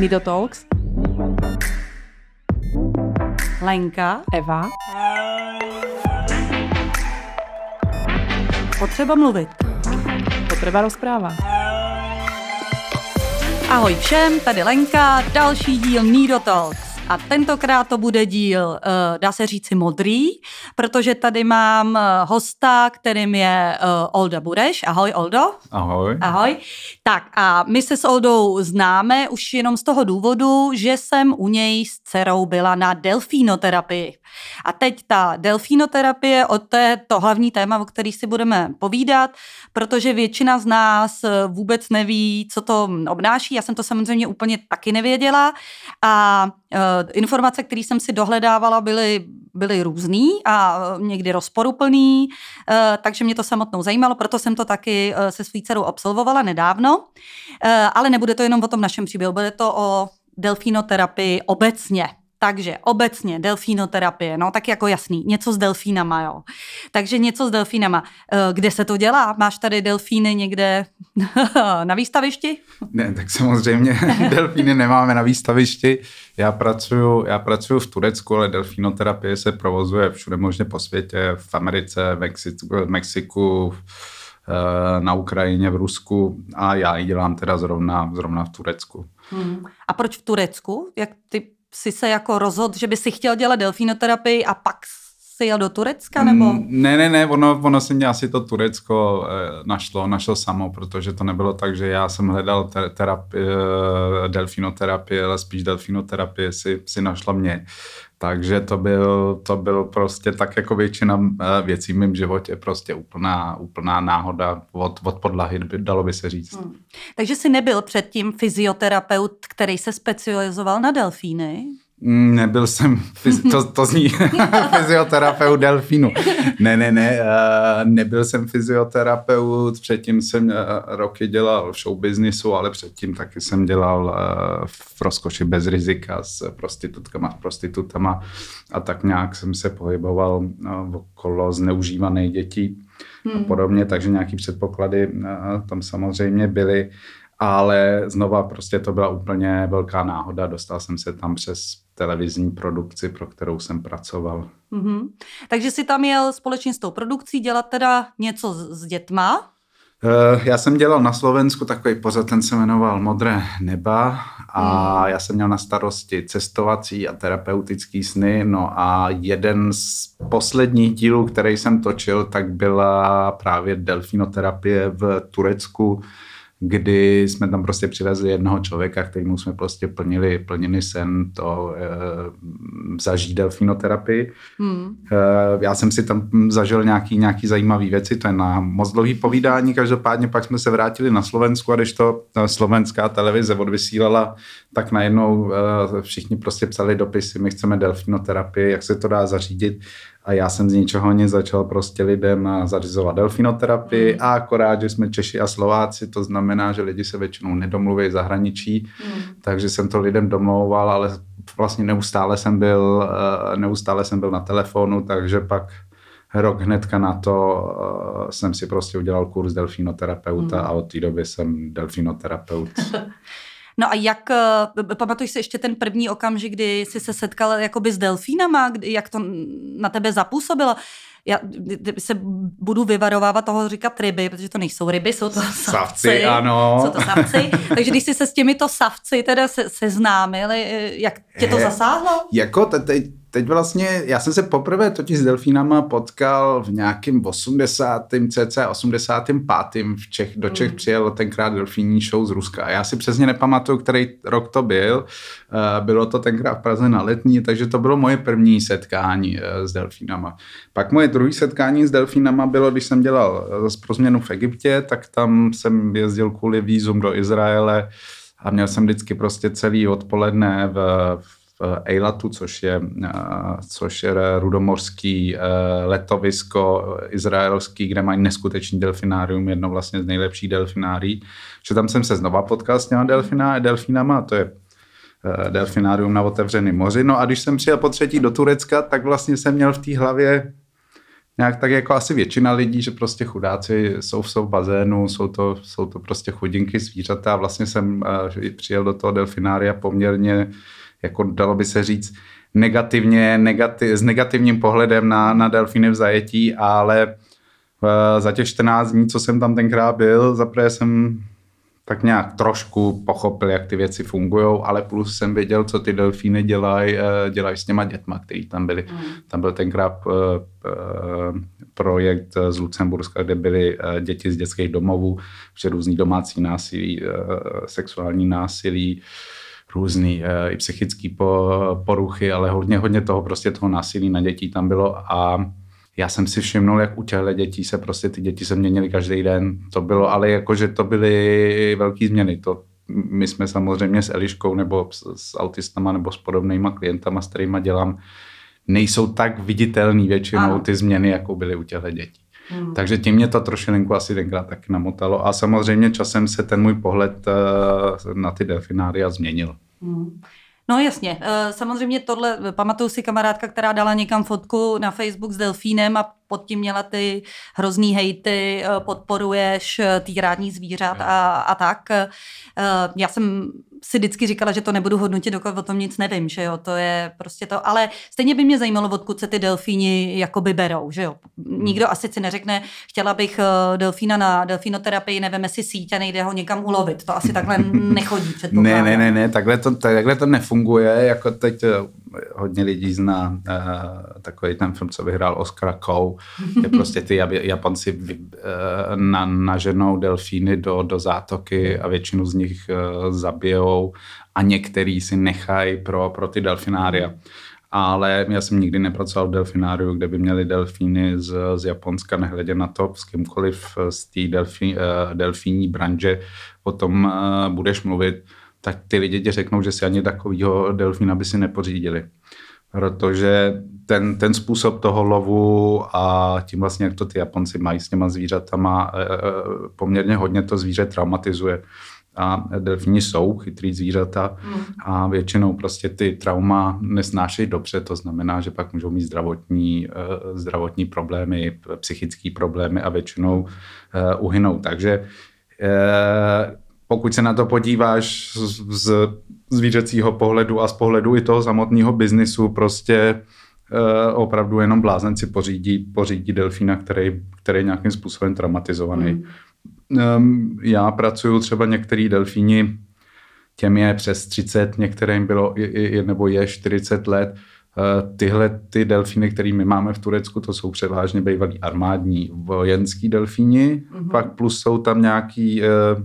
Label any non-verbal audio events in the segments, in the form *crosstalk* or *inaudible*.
Nido Talks. Lenka. Eva. Potřeba mluvit. Potreba rozpráva. Ahoj všem, tady Lenka, další díl Nido Talks. A tentokrát to bude díl, eh, dá se říci modrý, protože tady mám eh, hosta, kterým je eh, Olda Bureš. Ahoj, Oldo. Ahoj. Ahoj. Tak a my se s Oldou známe už jenom z toho důvodu, že jsem u něj s dcerou byla na delfínoterapii. A teď ta delfínoterapie, o to je to hlavní téma, o který si budeme povídat, protože většina z nás vůbec neví, co to obnáší. Já jsem to samozřejmě úplně taky nevěděla a informace, které jsem si dohledávala, byly, byly různý a někdy rozporuplný, takže mě to samotnou zajímalo, proto jsem to taky se svou dcerou absolvovala nedávno. Ale nebude to jenom o tom našem příběhu, bude to o delfínoterapii obecně. Takže obecně delfínoterapie, no tak jako jasný, něco s delfínama, jo. Takže něco s delfínama. Kde se to dělá? Máš tady delfíny někde *laughs* na výstavišti? Ne, tak samozřejmě *laughs* delfíny nemáme na výstavišti. Já pracuju, já pracuju v Turecku, ale delfínoterapie se provozuje všude možně po světě, v Americe, v Mexiku, v Mexiku na Ukrajině, v Rusku a já ji dělám teda zrovna, zrovna v Turecku. Hmm. A proč v Turecku? Jak ty si se jako rozhodl, že by si chtěl dělat delfinoterapii a pak si jel do Turecka, nebo? Ne, ne, ne, ono, ono se mě asi to Turecko eh, našlo, našlo samo, protože to nebylo tak, že já jsem hledal ter, terapie, delfinoterapie, ale spíš delfinoterapie si, si našla mě. Takže to byl, to byl prostě tak jako většina věcí v mém životě, prostě úplná, úplná náhoda od, od podlahy, dalo by se říct. Hmm. Takže jsi nebyl předtím fyzioterapeut, který se specializoval na delfíny? Nebyl jsem, *laughs* to, to zní *laughs* fyzioterapeut delfínu. Ne, ne, ne, nebyl jsem fyzioterapeut, předtím jsem roky dělal v showbiznisu, ale předtím taky jsem dělal v rozkoši bez rizika s prostitutkama, s prostitutama a tak nějak jsem se pohyboval okolo zneužívaných dětí a hmm. podobně, takže nějaký předpoklady tam samozřejmě byly ale znova prostě to byla úplně velká náhoda. Dostal jsem se tam přes televizní produkci, pro kterou jsem pracoval. Mm-hmm. Takže si tam jel společně s tou produkcí dělat teda něco s, s dětma? Uh, já jsem dělal na Slovensku takový pořad, ten se jmenoval Modré neba a mm. já jsem měl na starosti cestovací a terapeutický sny, no a jeden z posledních dílů, který jsem točil, tak byla právě delfinoterapie v Turecku, kdy jsme tam prostě přivezli jednoho člověka, kterýmu jsme prostě plnili, plnili sen to e, zažít delfinoterapii. Hmm. E, já jsem si tam zažil nějaký, nějaký zajímavý věci, to je na moc dlouhý povídání, každopádně pak jsme se vrátili na Slovensku a když to ta slovenská televize odvysílala, tak najednou e, všichni prostě psali dopisy, my chceme delfinoterapii, jak se to dá zařídit a já jsem z ničeho nic začal prostě lidem zařizovat delfinoterapii mm. a akorát, že jsme Češi a Slováci, to znamená, že lidi se většinou nedomluví v zahraničí, mm. takže jsem to lidem domlouval, ale vlastně neustále jsem byl, eh, neustále jsem byl na telefonu, takže pak rok hnedka na to uh, jsem si prostě udělal kurz delfinoterapeuta mm. a od té doby jsem delfinoterapeut. *laughs* No a jak, eh, pamatuješ si ještě ten první okamžik, kdy jsi se setkal jakoby s delfínama, jak to na tebe zapůsobilo? já se budu vyvarovávat toho říkat ryby, protože to nejsou ryby, jsou to savci. savci ano. Jsou to savci. Takže když jsi se s těmito savci teda se, seznámil, jak tě to zasáhlo? Jako teď, teď vlastně, já jsem se poprvé totiž s delfínama potkal v nějakém 80. cca 85. v Čech, do Čech mm. přijel tenkrát delfínní show z Ruska. Já si přesně nepamatuju, který rok to byl. Eh, bylo to tenkrát v Praze na letní, takže to bylo moje první setkání eh, s delfínama. Pak moje druhé setkání s delfínama bylo, když jsem dělal zase pro změnu v Egyptě, tak tam jsem jezdil kvůli výzum do Izraele a měl jsem vždycky prostě celý odpoledne v, v Eilatu, což je, eh, což je rudomorský letovisko izraelský, kde mají neskutečný delfinárium, jedno vlastně z nejlepších delfinárií. Že tam jsem se znova potkal s těma delfiná, delfinama, to je Eh, delfinárium na otevřeném moři. No a když jsem přijel po třetí do Turecka, tak vlastně jsem měl v té hlavě nějak tak jako asi většina lidí, že prostě chudáci jsou, jsou v bazénu, jsou to, jsou to prostě chudinky zvířata. Vlastně jsem přijel do toho delfinária poměrně, jako dalo by se říct, negativně, negativ, s negativním pohledem na, na delfíny v zajetí, ale uh, za těch 14 dní, co jsem tam tenkrát byl, zaprvé jsem tak nějak trošku pochopil, jak ty věci fungují, ale plus jsem věděl, co ty delfíny dělají eh, dělaj s těma dětma, který tam byli. Mm. Tam byl tenkrát uh, projekt z Lucemburska, kde byly děti z dětských domovů, vše různý domácí násilí, sexuální násilí, různý uh, i psychické po, poruchy, ale hodně, hodně toho prostě toho násilí na dětí tam bylo a já jsem si všimnul, jak u těchto dětí se prostě ty děti se měnily každý den. To bylo, ale jako, že to byly velké změny. To, my jsme samozřejmě s Eliškou nebo s, s autistama nebo s podobnýma klientama, s kterými dělám, nejsou tak viditelný většinou ano. ty změny, jako byly u těchto dětí. Hmm. Takže tím mě to trošilinku asi tenkrát taky namotalo a samozřejmě časem se ten můj pohled uh, na ty delfinária změnil. Hmm. No jasně, eh, samozřejmě tohle, pamatuju si kamarádka, která dala někam fotku na Facebook s delfínem a pod tím měla ty hrozný hejty, eh, podporuješ eh, týrání zvířat a, a tak. Já jsem si vždycky říkala, že to nebudu hodnotit, dokud o tom nic nevím, že jo, to je prostě to, ale stejně by mě zajímalo, odkud se ty delfíni jakoby berou, že jo. Nikdo asi si neřekne, chtěla bych uh, delfína na delfinoterapii, nevíme si síť a nejde ho někam ulovit, to asi takhle *laughs* nechodí Ne, ne, ne, ne, takhle to, takhle to nefunguje, jako teď eh, hodně lidí zná uh, takový ten film, co vyhrál Oscar Kou, je prostě ty Japonci uh, na, naženou delfíny do, do zátoky a většinu z nich uh, zabijou a některý si nechají pro, pro ty delfinária. Ale já jsem nikdy nepracoval v delfináriu, kde by měli delfíny z, z Japonska, nehledě na to, s kýmkoliv z té delfí, uh, delfíní branže o tom uh, budeš mluvit, tak ty lidi ti řeknou, že si ani takového delfína by si nepořídili. Protože ten, ten způsob toho lovu a tím vlastně, jak to ty Japonci mají s těma zvířatama, e, e, poměrně hodně to zvíře traumatizuje. A delfíni jsou chytrý zvířata mm. a většinou prostě ty trauma nesnášejí dobře, to znamená, že pak můžou mít zdravotní, e, zdravotní problémy, psychické problémy a většinou uhynou. Takže pokud se na to podíváš z, zvířecího pohledu a z pohledu i toho samotného biznisu, prostě e, opravdu jenom blázenci pořídí, pořídí delfína, který, který je nějakým způsobem traumatizovaný. Mm. Um, já pracuju třeba některý delfíni, těm je přes 30, některým bylo je, je, nebo je 40 let. Uh, tyhle ty delfíny, které my máme v Turecku, to jsou převážně bývalí armádní vojenský delfíni, mm-hmm. pak plus jsou tam nějaký uh,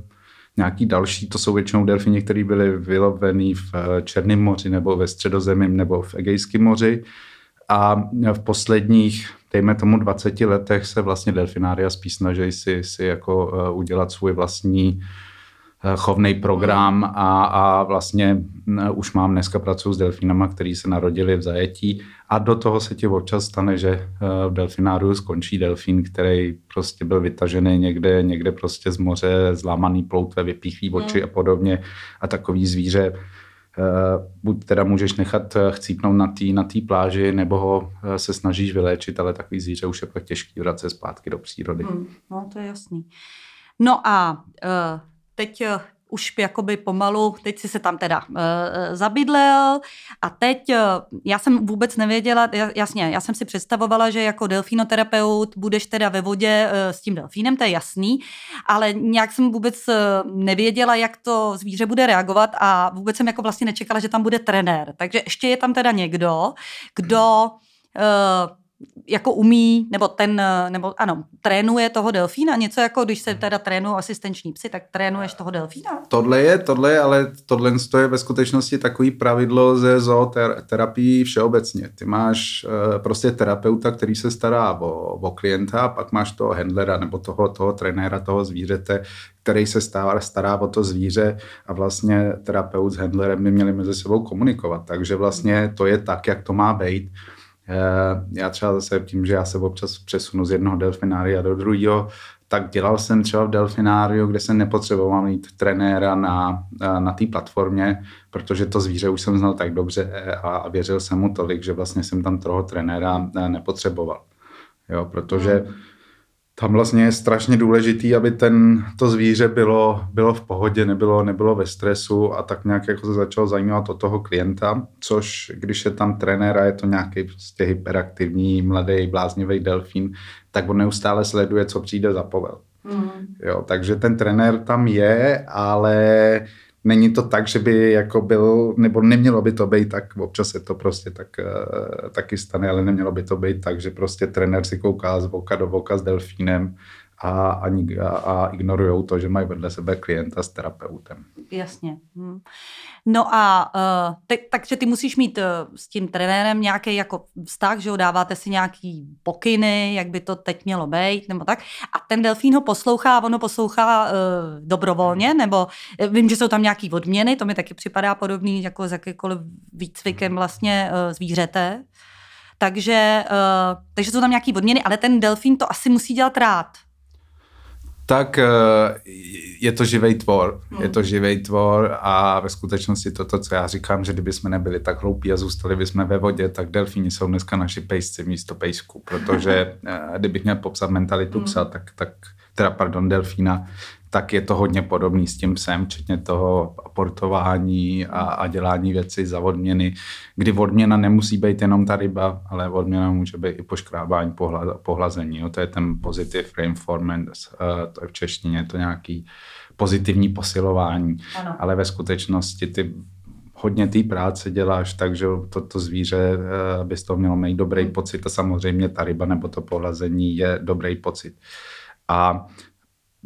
Nějaký další, to jsou většinou delfíni, které byly vylovený v eh, Černém moři nebo ve Středozemím nebo v Egejském moři. A v posledních, dejme tomu 20 letech se vlastně delfinária spíš snaží si, si jako eh, udělat svůj vlastní Eh, chovný program a, a vlastně už mám dneska pracuji s delfínama, který se narodili v zajetí a do toho se ti občas stane, že eh, v delfináriu skončí delfín, který prostě byl vytažený někde, někde prostě z moře, zlámaný ploutve, vypíchlý oči a podobně a takový zvíře buď teda můžeš nechat chcípnout na té na tý pláži, nebo ho se snažíš vyléčit, ale takový zvíře už je pak těžký vracet zpátky do přírody. Hmm, no, to je jasný. No a uh teď eh, už jakoby pomalu, teď si se tam teda uh, zabydlel a teď uh, já jsem vůbec nevěděla, jasně, já jsem si představovala, že jako delfinoterapeut budeš teda ve vodě uh, s tím delfínem, to je jasný, ale nějak jsem vůbec uh, nevěděla, jak to zvíře bude reagovat a vůbec jsem jako vlastně nečekala, že tam bude trenér. Takže ještě je tam teda někdo, kdo uh, jako umí, nebo ten, nebo ano, trénuje toho delfína, něco jako když se teda trénují asistenční psy, tak trénuješ toho delfína? Tohle je, tohle je, ale tohle je ve skutečnosti takový pravidlo ze zooterapii všeobecně. Ty máš uh, prostě terapeuta, který se stará o, o klienta, a pak máš toho handlera nebo toho, toho trenéra, toho zvířete, který se stará, stará o to zvíře a vlastně terapeut s handlerem by měli mezi sebou komunikovat. Takže vlastně to je tak, jak to má být. Eh, já třeba zase tím, že já se občas přesunu z jednoho delfinária do druhého, tak dělal jsem třeba v delfináriu, kde jsem nepotřeboval mít trenéra na, eh, na té platformě, protože to zvíře už jsem znal tak dobře a, a věřil jsem mu tolik, že vlastně jsem tam toho trenéra eh, nepotřeboval. Jo, protože tam vlastně je strašně důležitý, aby ten, to zvíře bylo, bylo v pohodě, nebylo, nebylo ve stresu a tak nějak jako se začalo zajímat o toho klienta, což když je tam trenér a je to nějaký prostě hyperaktivní, mladý, bláznivý delfín, tak on neustále sleduje, co přijde za povel. Mm. Jo, takže ten trenér tam je, ale není to tak, že by jako byl, nebo nemělo by to být tak, občas se to prostě tak, uh, taky stane, ale nemělo by to být tak, že prostě trenér si kouká z voka do voka s delfínem a, a, a ignorují to, že mají vedle sebe klienta s terapeutem. Jasně. Hm. No a uh, te, takže ty musíš mít uh, s tím trenérem nějaký jako vztah, že ho dáváte si nějaký pokyny, jak by to teď mělo být, nebo tak. A ten delfín ho poslouchá, ono poslouchá uh, dobrovolně, nebo vím, že jsou tam nějaký odměny, to mi taky připadá podobný jako s jakýkoliv výcvikem vlastně uh, zvířete. Takže, uh, takže jsou tam nějaký odměny, ale ten delfín to asi musí dělat rád tak eh, je to živý tvor. Hmm. Je to živý tvor a ve skutečnosti to, to, co já říkám, že kdyby jsme nebyli tak hloupí a zůstali bychom ve vodě, tak delfíni jsou dneska naši pejsci místo pejsku, protože *laughs* eh, kdybych měl popsat mentalitu psa, hmm. tak, tak teda pardon, delfína, tak je to hodně podobný s tím psem, včetně toho aportování a, a dělání věcí za odměny, kdy odměna nemusí být jenom ta ryba, ale odměna může být i poškrábání, pohla, pohlazení. Jo. To je ten positive reinforcement, uh, to je v češtině, to nějaký pozitivní posilování, ano. ale ve skutečnosti ty hodně té práce děláš, takže to, to zvíře, uh, aby z toho mělo mít dobrý hmm. pocit a samozřejmě ta ryba nebo to pohlazení je dobrý pocit. A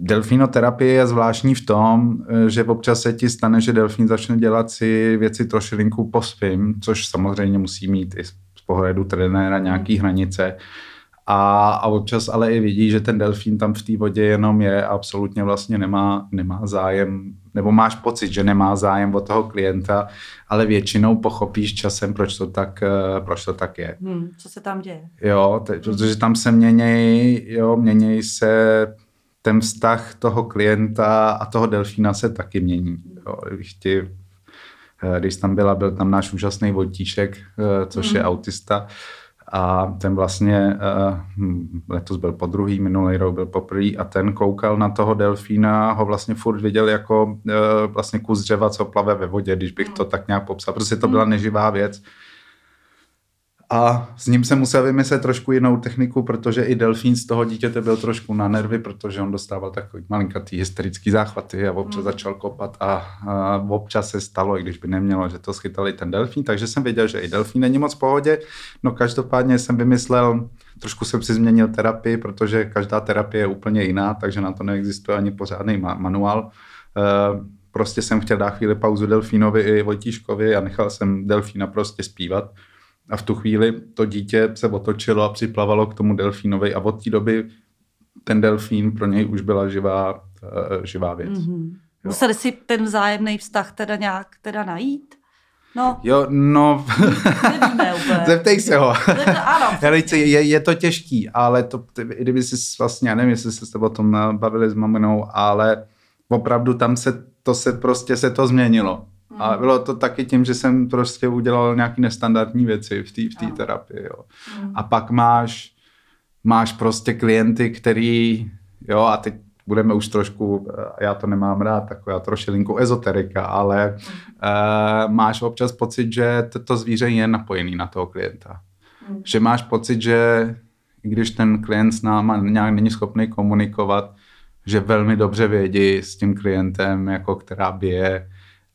Delfinoterapie je zvláštní v tom, eh, že občas se ti stane, že delfín začne dělat si věci trošilinku po svým, což samozřejmě musí mít i z pohledu trenéra nějaký hranice. A, a občas ale i vidí, že ten delfín tam v té vodě jenom je a absolutně vlastně nemá, nemá zájem, nebo máš pocit, že nemá zájem o toho klienta, ale většinou pochopíš časem, proč to tak, eh, proč to tak je. Hmm, co se tam děje? Jo, te, protože tam se měněj, jo, měněj se ten vztah toho klienta a toho delfína se taky mění. Jo, když, ti, eh, když tam byla, byl tam náš úžasný Vojtíšek, eh, což mm. je autista, a ten vlastně eh, hm, letos byl po druhý, minulý rok byl poprvé a ten koukal na toho delfína, ho vlastně furt viděl jako vlastně kus dřeva, co plave ve vodě, když bych to tak nějak popsal, protože to byla neživá věc. A s ním jsem musel vymyslet trošku jinou techniku, protože i delfín z toho dítěte byl trošku na nervy, protože on dostával takový malinkatý hysterický záchvaty a občas mm. začal kopat a, a občas se stalo, i když by nemělo, že to schytal i ten delfín, takže jsem věděl, že i delfín není moc v pohodě. No každopádně jsem vymyslel, trošku jsem si změnil terapii, protože každá terapie je úplně jiná, takže na to neexistuje ani pořádný manuál. E, prostě jsem chtěl dát chvíli pauzu delfínovi i Vojtíškovi a nechal jsem delfína prostě zpívat a v tu chvíli to dítě se otočilo a připlavalo k tomu delfínovi a od té doby ten delfín pro něj už byla živá, uh, živá věc. Mm-hmm. Museli si ten vzájemný vztah teda nějak teda najít? No. Jo, no. Nevíme *laughs* úplně. Zeptej se ho. ano. *laughs* je, je to těžký, ale to, kdyby si vlastně, já nevím, jestli jste o tom bavili s maminou, ale opravdu tam se to se prostě se to změnilo. A mm. bylo to taky tím, že jsem prostě udělal nějaké nestandardní věci v té v tý terapii. Jo. Mm. A pak máš, máš prostě klienty, který, jo, a teď budeme už trošku, eh, já to nemám rád, taková trošilinku ezoterika, ale uh, máš občas pocit, že to, zvíře je napojený na toho klienta. Mm. Že máš pocit, že když ten klient s náma nějak není schopný komunikovat, že velmi dobře vědí s tím klientem, jako která bije,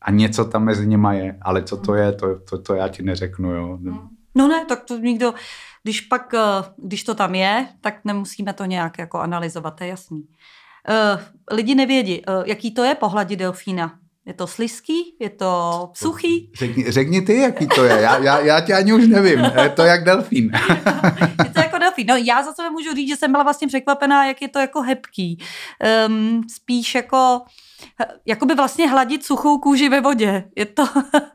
a něco tam mezi nima je, ale co to je, to, to, to já ti neřeknu. Jo. No ne, tak to nikdo, když pak, eh, když to tam je, tak nemusíme to nějak jako analyzovat, to je jasný. Uh, lidi nevědí, uh, jaký to je pohladit delfína. Je to slizký? Je to suchý? Řekni, řekni ty, jaký to je. Já, já, já tě ani už nevím. *laughs* Je to jak delfín. *laughs* je to jako delfín. No já za sebe můžu říct, že jsem byla vlastně překvapená, jak je to jako hebký. Um, spíš jako jakoby vlastně hladit suchou kůži ve vodě. Je to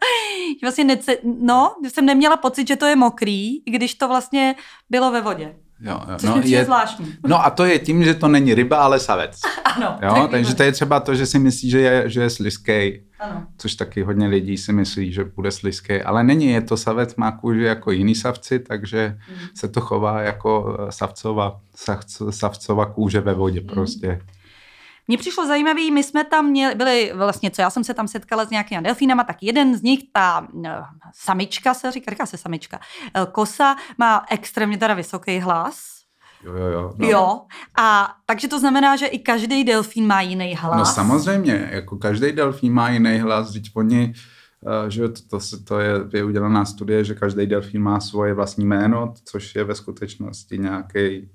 *laughs* vlastně nece, no, jsem neměla pocit, že to je mokrý, když to vlastně bylo ve vodě. Jo, jo. Což no, je, zvláštní. No a to je tím, že to není ryba, ale savec. *laughs* ano. Jo, takže to je třeba to, že si myslí, že je, že je sliskej. Ano. Což taky hodně lidí si myslí, že bude sliskej. Ale není, je to savec, má kůži jako jiný savci, takže mm. se to chová jako eh, savcova, savcova kůže ve vodě mm. prostě. Mně přišlo zajímavý, my jsme tam měli, byli vlastně, co já jsem se tam setkala s nějakými delfínama, tak jeden z nich, ta uh, samička se říká, říká se samička, uh, kosa, má extrémně teda vysoký hlas. Jo, jo, jo. No. Jo, a takže to znamená, že i každý delfín má jiný hlas. No samozřejmě, jako každý delfín má jiný hlas, vždyť oni, uh, že to, to, to je, je udělaná studie, že každý delfín má svoje vlastní jméno, což je ve skutečnosti nějaký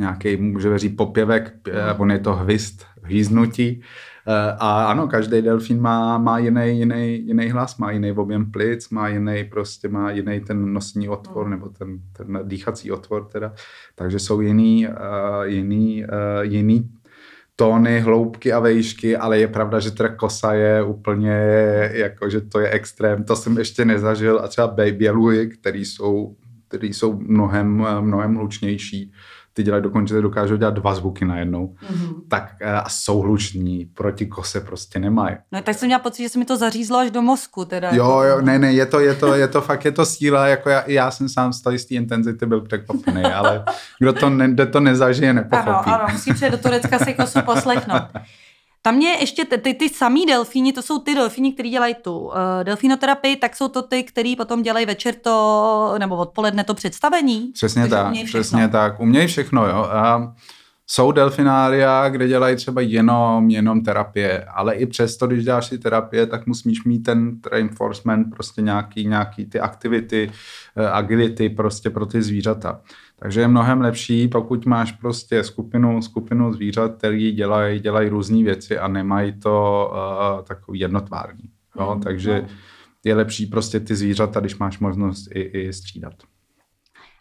nějaký, můžeme říct, popěvek, mm. on je to hvist, hýznutí. Eh, a ano, každý delfín má, má jiný, jiný, jiný hlas, má jiný objem plic, má jiný, prostě má jiný ten nosní otvor, mm. nebo ten, ten dýchací otvor teda. Takže jsou jiný, uh, jiný, jiný tóny, hloubky a vejšky, ale je pravda, že teda kosa je úplně, jako, že to je extrém. To jsem ještě nezažil a třeba baby který jsou, který jsou mnohem, mnohem hlučnější ty dělají dokonce, dokážou dělat dva zvuky najednou, mm-hmm. tak uh, jsou hluční, proti kose prostě nemají. No tak jsem měla pocit, že se mi to zařízlo až do mozku teda. Jo, jo, ne, ne, je to, je to, je to fakt, je to síla, jako já, já jsem sám z té intenzity byl překvapený, ale kdo to, ne, kdo to nezažije, nepochopí. Ano, ano, musí přijet do Turecka si kosu poslechnout. Tam mě ještě ty, ty, ty samý delfíni, to jsou ty delfíni, kteří dělají tu uh, delfinoterapii, tak jsou to ty, kteří potom dělají večer to, nebo odpoledne to představení. Přesně tak, přesně tak. Umějí všechno, jo. A jsou delfinária, kde dělají třeba jenom, jenom terapie, ale i přesto, když děláš si terapie, tak musíš mít ten reinforcement, prostě nějaký, nějaký ty aktivity, uh, agility prostě pro ty zvířata. Takže je mnohem lepší, pokud máš prostě skupinu, skupinu zvířat, který dělají, dělají různé věci a nemají to uh, takový jednotvární. Jo? Mm, Takže no. je lepší prostě ty zvířata, když máš možnost i, i střídat.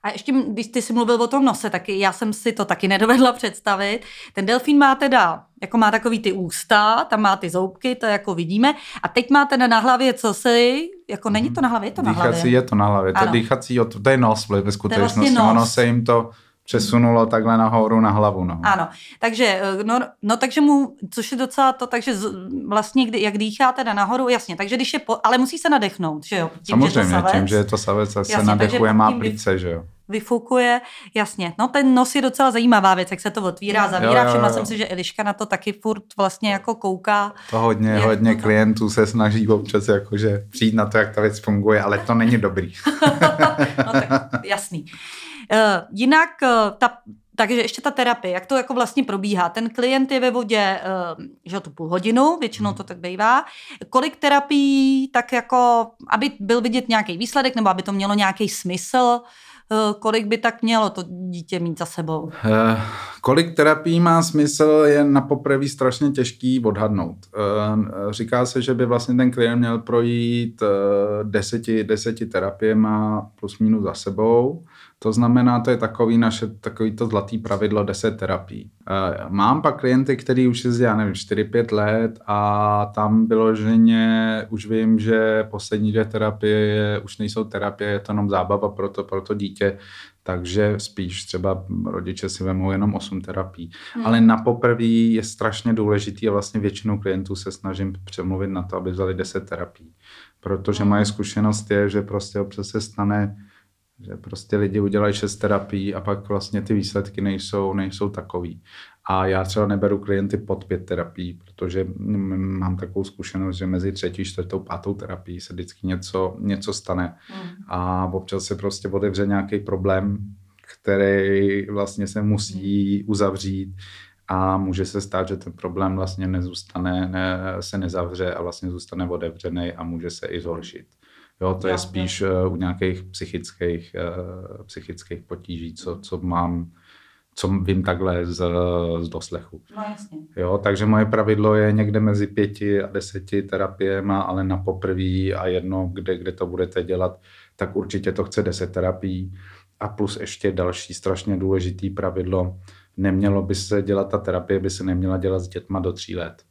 A ještě, když ty jsi mluvil o tom nose, tak já jsem si to taky nedovedla představit. Ten delfín má teda, jako má takový ty ústa, tam má ty zoubky, to jako vidíme. A teď má teda na hlavě co si, jako není to na hlavě, je to na hlavě. Dýchací je to na hlavě, to je dýchací, to je nos ve skutečnosti, to je vlastně nos. ono se jim to přesunulo takhle nahoru na hlavu. No. Ano, takže, eh, no, no, takže mu, což je docela to, takže z, vlastně, kdy, jak dýchá teda nahoru, jasně, takže když je, po, ale musí se nadechnout, že jo? Tím, Samozřejmě, že savec, tím, že je to savec a se nadechuje, má plíce, že jo? Vyfukuje, jasně. No ten nos je docela zajímavá věc, jak se to otvírá, zavírá. Všimla jsem si, že Eliška na to taky furt vlastně jako kouká. To hodně, hodně to... klientů se snaží občas jakože přijít na to, jak ta věc funguje, ale to není dobrý. *laughs* no tak jasný. Uh, jinak uh, ta takže ještě ta terapie, jak to jako vlastně probíhá. Ten klient je ve vodě, uh, že tu půl hodinu, většinou to tak bývá. Kolik terapií, tak jako, aby byl vidět nějaký výsledek, nebo aby to mělo nějaký smysl, kolik by tak mělo to dítě mít za sebou? Uh, kolik terapií má smysl, je na poprvé strašně těžký odhadnout. Uh, říká se, že by vlastně ten klient měl projít deseti, deseti má plus minus za sebou. To znamená, to je takový naše, takový to zlatý pravidlo 10 terapií. Eh, mám pak klienty, který už jezdí, já nevím, 4-5 let a tam bylo ženě, už vím, že poslední dvě terapie už nejsou terapie, je to jenom zábava pro to, pro to dítě, takže spíš třeba rodiče si vemou jenom 8 terapií. Hmm. Ale na poprvé je strašně důležitý a vlastně většinou klientů se snažím přemluvit na to, aby vzali 10 terapií. Protože hmm. moje zkušenost je, že prostě občas se stane, že prostě lidi udělají šest terapií a pak vlastně ty výsledky nejsou, nejsou takový. A já třeba neberu klienty pod pět terapií, protože mám takovou zkušenost, že mezi třetí, čtvrtou, pátou terapií se vždycky něco, něco stane. Mm. A občas se prostě otevře nějaký problém, který vlastně se musí uzavřít a může se stát, že ten problém vlastně nezůstane, ne, se nezavře a vlastně zůstane otevřený a může se i zhoršit. Jo, to je spíš uh, u nějakých psychických, uh, psychických potíží, co, co mám, co vím takhle z, z doslechu. No jasně. Jo, takže moje pravidlo je někde mezi pěti a deseti terapiema, ale na poprví a jedno, kde, kde to budete dělat, tak určitě to chce deset terapií. A plus ještě další strašně důležitý pravidlo, nemělo by se dělat, ta terapie by se neměla dělat s dětma do tří let.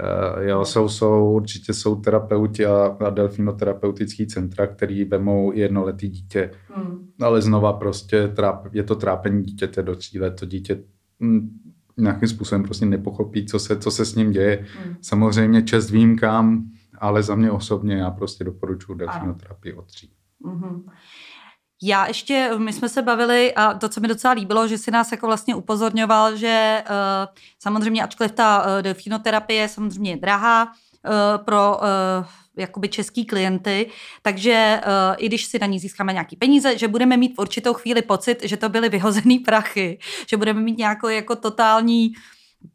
Uh, jo, jsou, jsou, určitě jsou terapeuti a, a delfinoterapeutický centra, který vemou jednoletý dítě hmm. ale znova prostě tráp, je to trápení dítěte do cíle, to dítě hm, nějakým způsobem prostě nepochopí, co se, co se s ním děje. Mm. Samozřejmě čest výjimkám, ale za mě osobně já prostě doporučuji delfinoterapii od tří. Mm-hmm. Já ještě, my jsme se bavili a to, co mi docela líbilo, že si nás jako vlastně upozorňoval, že uh, samozřejmě, ačkoliv ta uh, delfinoterapie je samozřejmě drahá uh, pro uh, jakoby český klienty, takže uh, i když si na ní získáme nějaký peníze, že budeme mít v určitou chvíli pocit, že to byly vyhozený prachy, že budeme mít nějakou jako totální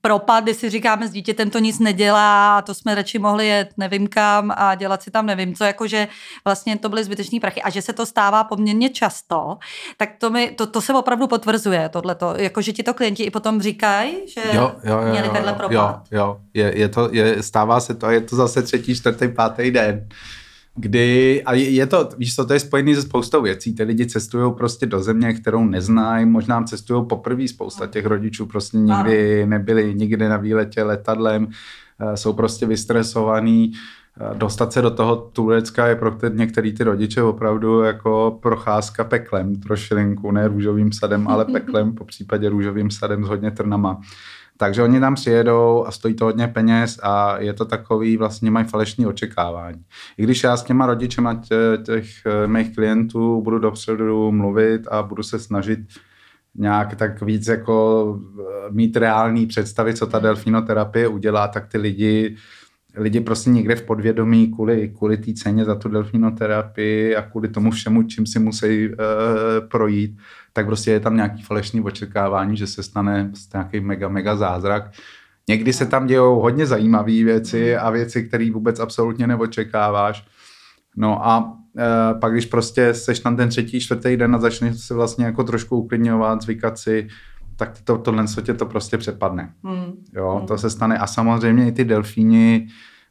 propad, kdy si říkáme s dítětem to nic nedělá a to jsme radši mohli jet nevím kam a dělat si tam nevím co, jakože vlastně to byly zbytečné prachy. A že se to stává poměrně často, tak to, mi, to, to se opravdu potvrzuje tohleto, jakože ti to klienti i potom říkají, že jo, jo, jo, měli tenhle propad. Jo, jo, je, je to, je, stává se to a je to zase třetí, čtvrtý, pátý den kdy, a je to, víš co, to je spojený se spoustou věcí, ty lidi cestují prostě do země, kterou neznají, možná cestují poprvé, spousta těch rodičů prostě nikdy nebyli nikdy na výletě letadlem, eh, jsou prostě vystresovaný, eh, dostat se do toho Turecka je pro některý ty rodiče opravdu jako procházka peklem, trošilinku, ne růžovým sadem, ale *laughs* peklem, po případě růžovým sadem s hodně trnama. Takže oni tam přijedou a stojí to hodně peněz a je to takový, vlastně mají falešní očekávání. I když já s těma rodičema těch eh, mých klientů budu dopředu mluvit a budu se snažit nějak tak víc jako eh, mít reální představy, co ta delfinoterapie udělá, tak ty lidi lidi prostě někde v podvědomí kvůli, kvůli té ceně za tu delfinoterapii a kvůli tomu všemu, čím si musí uh, projít, tak prostě je tam nějaký falešný očekávání, že se stane nějaký mega, mega zázrak. Někdy se tam dějou hodně zajímavé věci a věci, které vůbec absolutně neočekáváš. No a e, pak, když prostě seš tam ten třetí, čtvrtý den a začneš se vlastně jako trošku uklidňovat, zvykat si, tak to, tohle tě to prostě přepadne. Hmm. Jo, hmm. to se stane. A samozřejmě i ty delfíni,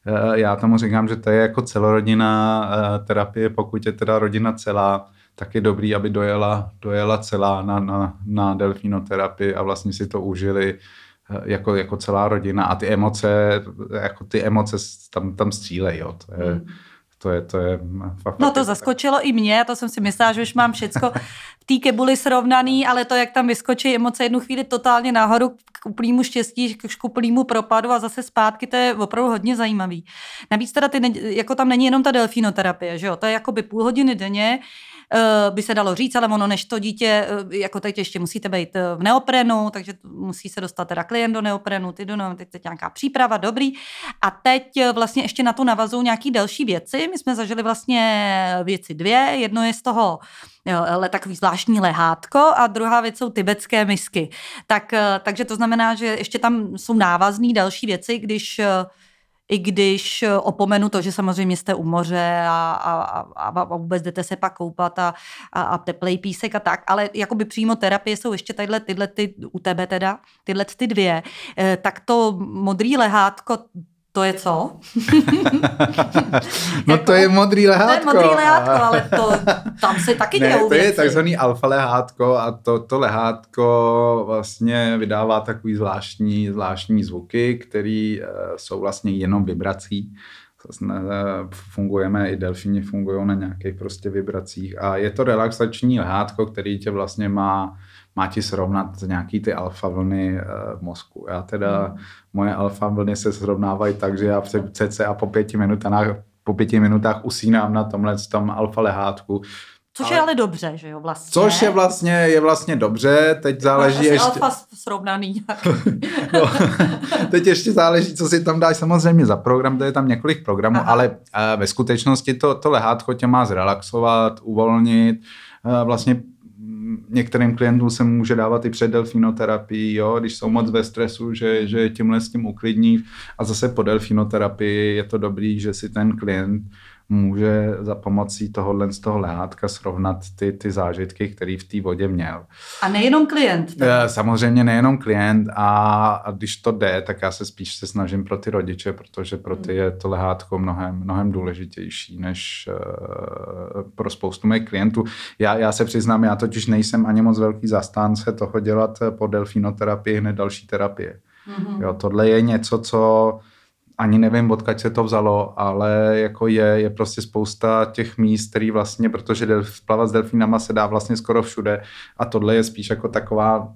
e, já tomu říkám, že to je jako celorodinná e, terapie, pokud je teda rodina celá, tak je dobrý, aby dojela, dojela celá na, na, na delfinoterapii a vlastně si to užili eh, jako, jako celá rodina a ty emoce, jako ty emoce tam, tam střílej, jo. To je, hmm. to je, to je fakt, No to zaskočilo tak. i mě, to jsem si myslela, že už mám všecko v té kebuli srovnaný, ale to, jak tam vyskočí emoce jednu chvíli totálně nahoru k úplnému štěstí, k úplnému propadu a zase zpátky, to je opravdu hodně zajímavý. Navíc teda ty, jako tam není jenom ta delfinoterapie, že jo, to je jakoby půl hodiny denně, by se dalo říct, ale ono než to dítě, eh, jako teď ještě musíte být eh, v neoprenu, takže musí se dostat teda klient do neoprenu, ty do no, teď, teď nějaká příprava, dobrý. A teď vlastně ještě na to navazují nějaký další věci. My jsme zažili vlastně věci dvě. Jedno je z toho jo, takový zvláštní lehátko a druhá věc jsou tibetské misky. Tak, takže to znamená, že ještě tam jsou návazné další věci, když i když eh, opomenu to, že samozřejmě jste u moře a, a, a, a vůbec jdete se pak koupat a, a, a teplej písek a tak, ale jakoby přímo terapie jsou ještě tadyhle, tyhle ty, u tebe teda, tyhle ty dvě, eh, tak to modrý lehátko, to je co? *laughs* no jako, to je modrý lehátko. To je modrý lehátko, ale to, tam se taky ne, dějou to je takzvaný alfa lehátko a to, to lehátko vlastně vydává takový zvláštní, zvláštní zvuky, které uh, jsou vlastně jenom vibrací. Vlastně, fungujeme, i delfíni fungují na nějakých prostě vibracích a je to relaxační lehátko, který tě vlastně má má ti srovnat nějaký ty alfa vlny v mozku. Já teda, hmm. moje alfa vlny se srovnávají tak, že já cca po pěti minutách, po pěti minutách usínám na tomhle tom alfa lehátku. Což ale, je ale dobře, že jo, vlastně. Což je vlastně, je vlastně dobře, teď záleží Máš ještě... alfa srovnaný. *laughs* no, *laughs* teď ještě záleží, co si tam dáš samozřejmě za program, to je tam několik programů, Aha. ale uh, ve skutečnosti to, to lehátko tě má zrelaxovat, uvolnit, uh, vlastně některým klientům se může dávat i před delfinoterapii, jo, když jsou moc ve stresu, že, že tímhle s tím uklidní. A zase po delfinoterapii je to dobrý, že si ten klient může za pomocí tohohle z toho lehátka srovnat ty, ty zážitky, který v té vodě měl. A nejenom klient. Tak? Eh, samozřejmě nejenom klient a, a když to jde, tak já se spíš se snažím pro ty rodiče, protože pro ty je to lehátko mnohem, mnohem důležitější než uh, pro spoustu mých klientů. Já, já se přiznám, já totiž nejsem ani moc velký zastánce toho dělat po delfinoterapii hned další terapie. Mm-hmm. Jo, tohle je něco, co ani nevím, odkud se to vzalo, ale jako je, je prostě spousta těch míst, který vlastně, protože plavat s delfínama se dá vlastně skoro všude a tohle je spíš jako taková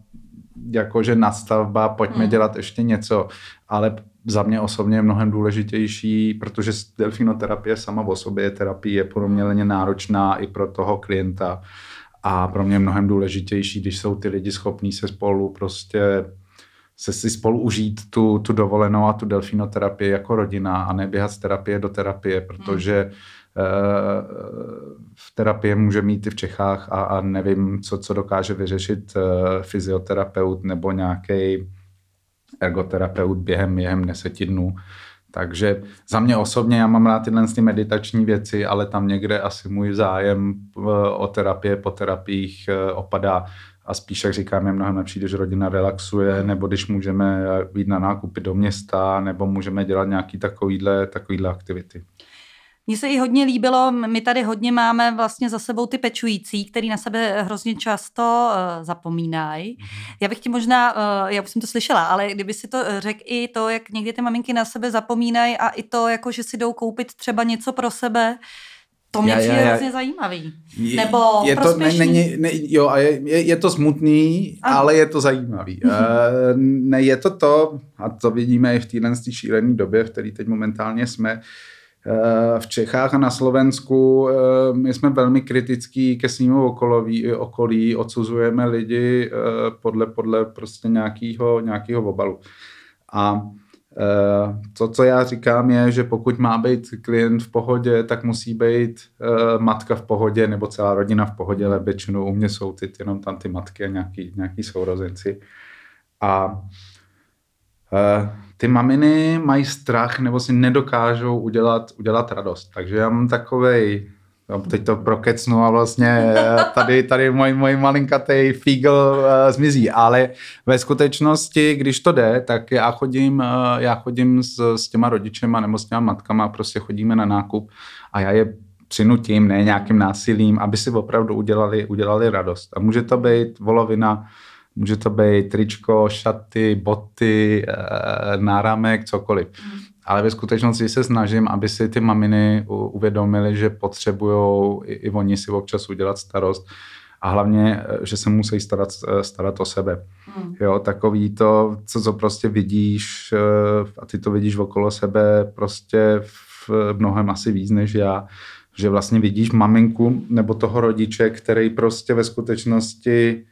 jakože nastavba, pojďme hmm. dělat ještě něco, ale za mě osobně je mnohem důležitější, protože delfinoterapie sama o sobě je terapie, je poměrně náročná i pro toho klienta a pro mě je mnohem důležitější, když jsou ty lidi schopní se spolu prostě se si spolu užít tu, tu dovolenou a tu delfinoterapii jako rodina a neběhat z terapie do terapie, protože hmm. v terapii může mít i v Čechách a, a nevím, co, co dokáže vyřešit uh, fyzioterapeut nebo nějaký ergoterapeut během, během deseti dnů. Takže za mě osobně, já mám rád tyhle ty meditační věci, ale tam někde asi můj zájem o terapie, po terapiích opadá a spíš, jak říkám, je mnohem lepší, když rodina relaxuje, nebo když můžeme jít na nákupy do města, nebo můžeme dělat nějaké takovýhle, takovýhle aktivity. Mně se i hodně líbilo, my tady hodně máme vlastně za sebou ty pečující, který na sebe hrozně často uh, zapomínají. Mhm. Já bych ti možná, uh, já už jsem to slyšela, ale kdyby si to řekl i to, jak někdy ty maminky na sebe zapomínají a i to, jako že si jdou koupit třeba něco pro sebe, to mě přijde hrozně zajímavý. Je, Nebo je to, ne, ne, ne, jo, a je, je, je to smutný, ano. ale je to zajímavý. uh, *laughs* ne, je to to, a to vidíme i v téhle šílené době, v které teď momentálně jsme, uh, v Čechách a na Slovensku uh, my jsme velmi kritický ke svým okolí, okolí odsuzujeme lidi podle, podle prostě nějakého, nějakého obalu. A Eh, to, co já říkám, je, že pokud má být klient v pohodě, tak musí být uh, matka v pohodě nebo celá rodina v pohodě, ale většinou u mě jsou ty, jenom tam ty matky a nějaký, nějaký sourozenci. A uh, ty maminy mají strach nebo si nedokážou udělat, udělat radost. Takže já mám takovej teď to prokecnu a vlastně eh, tady, tady můj, můj malinkatý fígl uh, zmizí, ale ve skutečnosti, když to jde, tak já chodím, uh, já chodím s, s těma rodičema nebo s těma matkama, prostě chodíme na nákup a já je přinutím, ne nějakým násilím, aby si opravdu udělali, udělali radost. A může to být volovina, může to být tričko, šaty, boty, náramek, cokoliv. Ale ve skutečnosti se snažím, aby si ty maminy uvědomily, že potřebují i, i oni si občas udělat starost a hlavně, eh, že se musí starat, eh, starat o sebe. Hmm. Jo, takový to, co, co prostě vidíš eh, a ty to vidíš okolo sebe prostě v mnohem asi víc než já, že vlastně vidíš maminku nebo toho rodiče, který prostě ve skutečnosti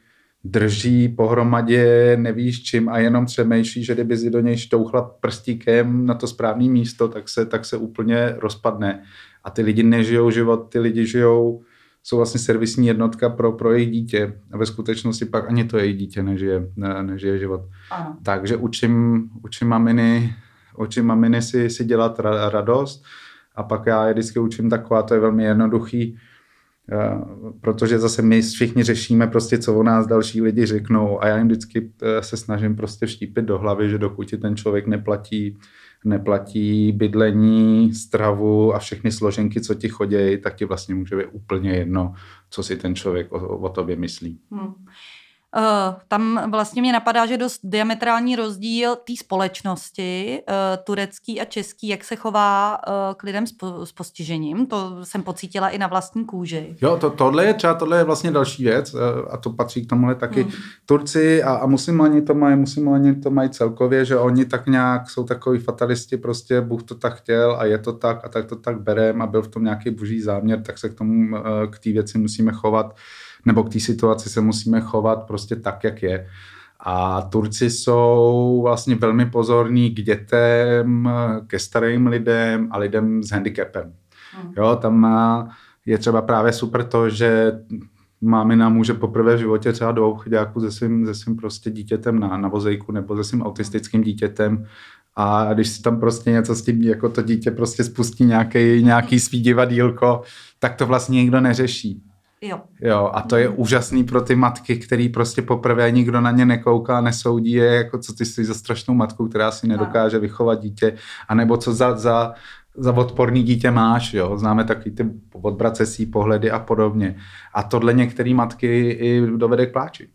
drží pohromadě, nevíš čím a jenom přemýšlí, že kdyby si do něj štouchla prstíkem na to správné místo, tak se, tak se úplně rozpadne. A ty lidi nežijou život, ty lidi žijou, jsou vlastně servisní jednotka pro, pro jejich dítě. A ve skutečnosti pak ani to jejich dítě nežije, ne, nežije život. Aha. Takže učím, učím maminy, učím maminy si, si dělat radost a pak já je vždycky učím taková, to je velmi jednoduchý, protože zase my všichni řešíme prostě, co o nás další lidi řeknou a já jim vždycky eh, se snažím prostě vštípit do hlavy, že dokud ti ten člověk neplatí, neplatí bydlení, stravu a všechny složenky, co ti chodějí, tak ti vlastně může být úplně jedno, co si ten člověk o, o tobě myslí. Hmm. Uh, tam vlastně mě napadá, že dost diametrální rozdíl té společnosti, uh, turecký a český, jak se chová uh, k lidem s, po, s postižením. To jsem pocítila i na vlastní kůži. Jo, to, tohle je třeba, tohle je vlastně další věc a to patří k tomuhle taky. Hmm. Turci a, a muslimani to mají, muslimani to mají celkově, že oni tak nějak jsou takový fatalisti, prostě Bůh to tak chtěl a je to tak a tak to tak berem a byl v tom nějaký boží záměr, tak se k tomu, k té věci musíme chovat nebo k té situaci se musíme chovat prostě tak, jak je. A Turci jsou vlastně velmi pozorní k dětem, ke starým lidem a lidem s handicapem. Hmm. Jo, tam je třeba právě super to, že mámina může poprvé v životě třeba do obchodáku se svým, se svým prostě dítětem na, na vozejku nebo se svým autistickým dítětem a když si tam prostě něco s tím, jako to dítě prostě spustí nějaký, nějaký svý divadílko, tak to vlastně nikdo neřeší. Jo. jo. a to je mm. úžasný pro ty matky, který prostě poprvé nikdo na ně nekouká, nesoudí je, jako co ty jsi za strašnou matkou, která si nedokáže vychovat dítě, anebo co za, za, za odporný dítě máš, jo. Známe takový ty odbracesí pohledy a podobně. A tohle některé matky i dovede k pláči.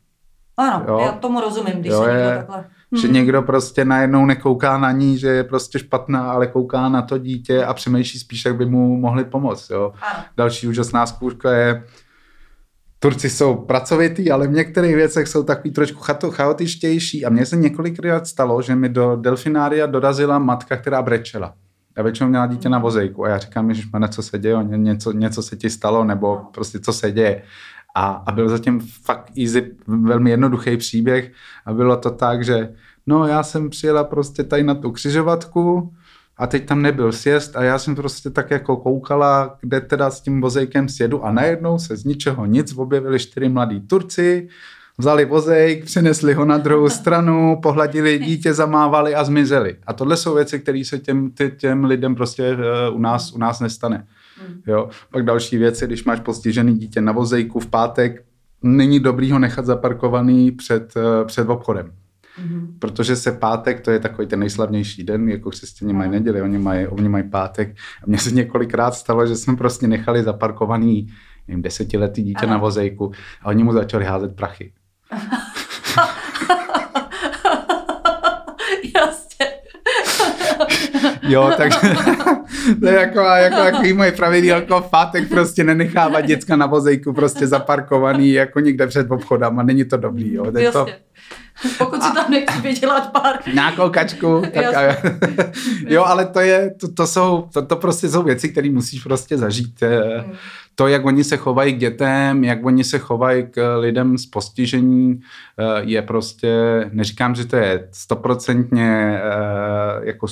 Ano, jo. já tomu rozumím, když jo, se je, takhle... Hmm. Že někdo prostě najednou nekouká na ní, že je prostě špatná, ale kouká na to dítě a přemýšlí spíš, jak by mu mohli pomoct. Jo. Další úžasná zkouška je, Turci jsou pracovitý, ale v některých věcech jsou takový trošku chaotičtější a mně se několikrát stalo, že mi do delfinária dorazila matka, která brečela. Já většinou měla dítě na vozejku a já říkám, že co se děje, něco, něco se ti stalo, nebo no. prostě co se děje. A, a byl zatím fakt easy, velmi jednoduchý příběh a bylo to tak, že no já jsem přijela prostě tady na tu křižovatku a teď tam nebyl sjezd a já jsem prostě tak jako koukala, kde teda s tím vozejkem sjedu a najednou se z ničeho nic objevili čtyři mladí Turci, vzali vozejk, přinesli ho na druhou stranu, pohladili dítě, zamávali a zmizeli. A tohle jsou věci, které se těm, těm lidem prostě uh, u nás, u nás nestane. Hmm. Jo. Pak další věci, když máš postižený dítě na vozejku v pátek, není dobrý ho nechat zaparkovaný před, uh, před obchodem. Mm-hmm. Protože se pátek, to je takový ten nejslavnější den, jako křesťané mají neděli, oni mají, oni mají pátek. A mně se několikrát stalo, že jsme prostě nechali zaparkovaný nevím, desetiletý dítě ano. na vozejku a oni mu začali házet prachy. *laughs* Jasně. jo, takže *laughs* to je jako, jako takový moje pravidelko, v pátek prostě nenechávat děcka na vozejku prostě zaparkovaný jako někde před obchodem a není to dobrý. Jo. Jasně. To, *laughs* Pokud si tam nechci vydělat pár. Nějakou kačku. *laughs* Tak a, *laughs* jo, ale to je, to, to jsou, to, to prostě jsou věci, které musíš prostě zažít. Hmm. To, jak oni se chovají k dětem, jak oni se chovají k lidem s postižení, eh, je prostě, neříkám, že to je stoprocentně eh, jako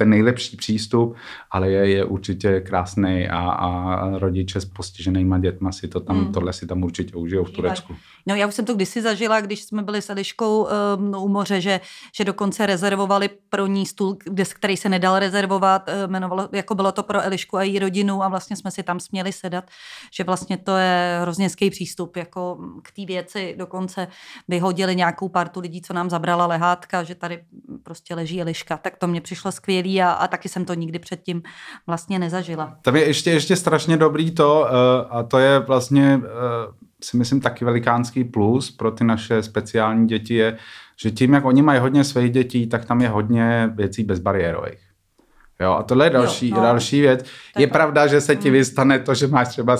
ten nejlepší přístup, ale je, je určitě krásný a, a rodiče s postiženýma dětma si to tam, hmm. tohle si tam určitě užijou v Turecku. No já už jsem to kdysi zažila, když jsme byli s Eliškou um, u moře, že, že dokonce rezervovali pro ní stůl, kde, který se nedal rezervovat, uh, jmenovalo, jako bylo to pro Elišku a její rodinu a vlastně jsme si tam směli sedat, že vlastně to je hrozně hezký přístup jako k té věci, dokonce vyhodili nějakou partu lidí, co nám zabrala lehátka, že tady prostě leží Eliška, tak to mě přišlo skvělý a, a taky jsem to nikdy předtím vlastně nezažila. Tam je ještě, ještě strašně dobrý to uh, a to je vlastně uh, si myslím taky velikánský plus pro ty naše speciální děti je, že tím, jak oni mají hodně svých dětí, tak tam je hodně věcí bezbariérových. Jo, a tohle je další, jo, no. další věc. Tak je tak. pravda, že se ti hmm. vystane to, že máš třeba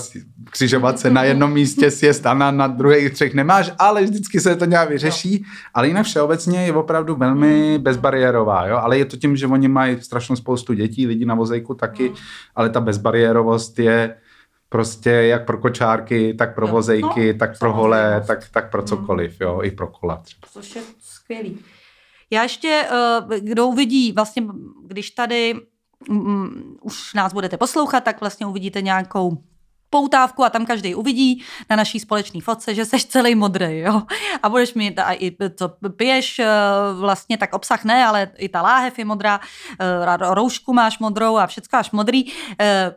křižovat se na jednom místě, sjezd a na, na druhých třech nemáš, ale vždycky se to nějak vyřeší. Ale jinak všeobecně je opravdu velmi hmm. bezbariérová. Jo? Ale je to tím, že oni mají strašnou spoustu dětí, lidí na vozejku taky, hmm. ale ta bezbariérovost je prostě jak pro kočárky, tak pro vozejky, no, tak pro holé, tak, tak pro cokoliv, jo, i pro kola třeba. Což je skvělý. Já ještě, uh, kdo uvidí, vlastně, když tady um, už nás budete poslouchat, tak vlastně uvidíte nějakou poutávku a tam každý uvidí na naší společné fotce, že seš celý modrý, jo. A budeš mít a i co piješ, eh, vlastně tak obsah ne, ale i ta láhev je modrá, eh, roušku máš modrou a všechno máš modrý. Eh,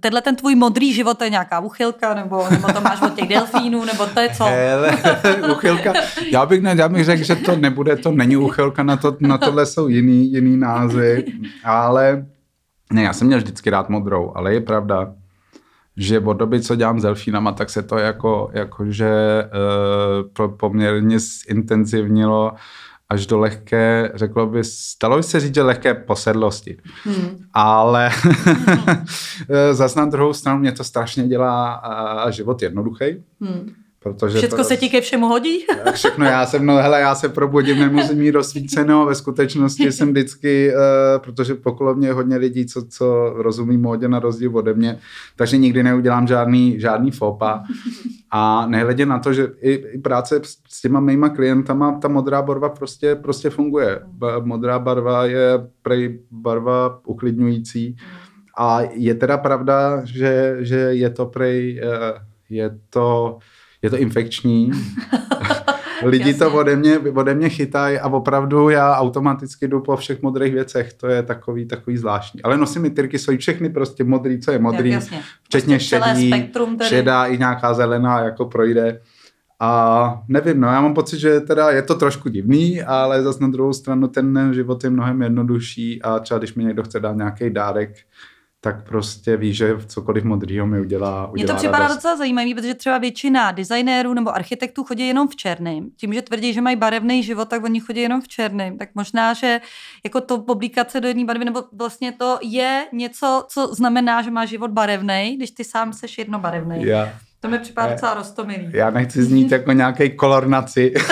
tenhle ten tvůj modrý život je nějaká uchylka, nebo, nebo to máš od těch delfínů, nebo to je co? Hele, *laughs* uchylka. Já bych, ne, já bych řekl, že to nebude, to není uchylka, na, to, na tohle jsou jiný, jiný názvy, ale ne, já jsem měl vždycky rád modrou, ale je pravda, že od doby, co dělám s delfínama, tak se to jako, jakože uh, poměrně zintenzivnilo až do lehké, řeklo by, stalo by se říct, že lehké posedlosti. Hmm. Ale *laughs* zas na druhou stranu mě to strašně dělá uh, život jednoduchý. Hmm Protože Všechno to, se ti ke všemu hodí? *laughs* Všechno, já jsem, no hele, já se probudím, nemusím mít rozsvíceno, ve skutečnosti jsem vždycky, uh, protože pokolo mě je hodně lidí, co, co rozumí módě na rozdíl ode mě, takže nikdy neudělám žádný, žádný fopa. A nehledě na to, že i, i práce s těma mýma klientama, ta modrá barva prostě, prostě funguje. Modrá barva je prej barva uklidňující. A je teda pravda, že, že je to prej, uh, je to je to infekční. *laughs* Lidi Jasně. to ode mě, ode mě chytají a opravdu já automaticky jdu po všech modrých věcech. To je takový, takový zvláštní. Ale nosím mi tyrky, jsou všechny prostě modrý, co je modrý. Jasně. Včetně prostě šedí, šedá i nějaká zelená jako projde. A nevím, no já mám pocit, že teda je to trošku divný, ale zase na druhou stranu ten život je mnohem jednodušší a třeba když mi někdo chce dát nějaký dárek, tak prostě ví, že cokoliv modrýho mi udělá, udělá Mně to připadá radost. docela zajímavý, protože třeba většina designérů nebo architektů chodí jenom v černém. Tím, že tvrdí, že mají barevný život, tak oni chodí jenom v černém. Tak možná, že jako to oblíkat do jedné barvy, nebo vlastně to je něco, co znamená, že má život barevný, když ty sám seš jednobarevný. Já, To mi připadá docela roztomilý. já nechci znít jako nějaký kolornaci, *laughs*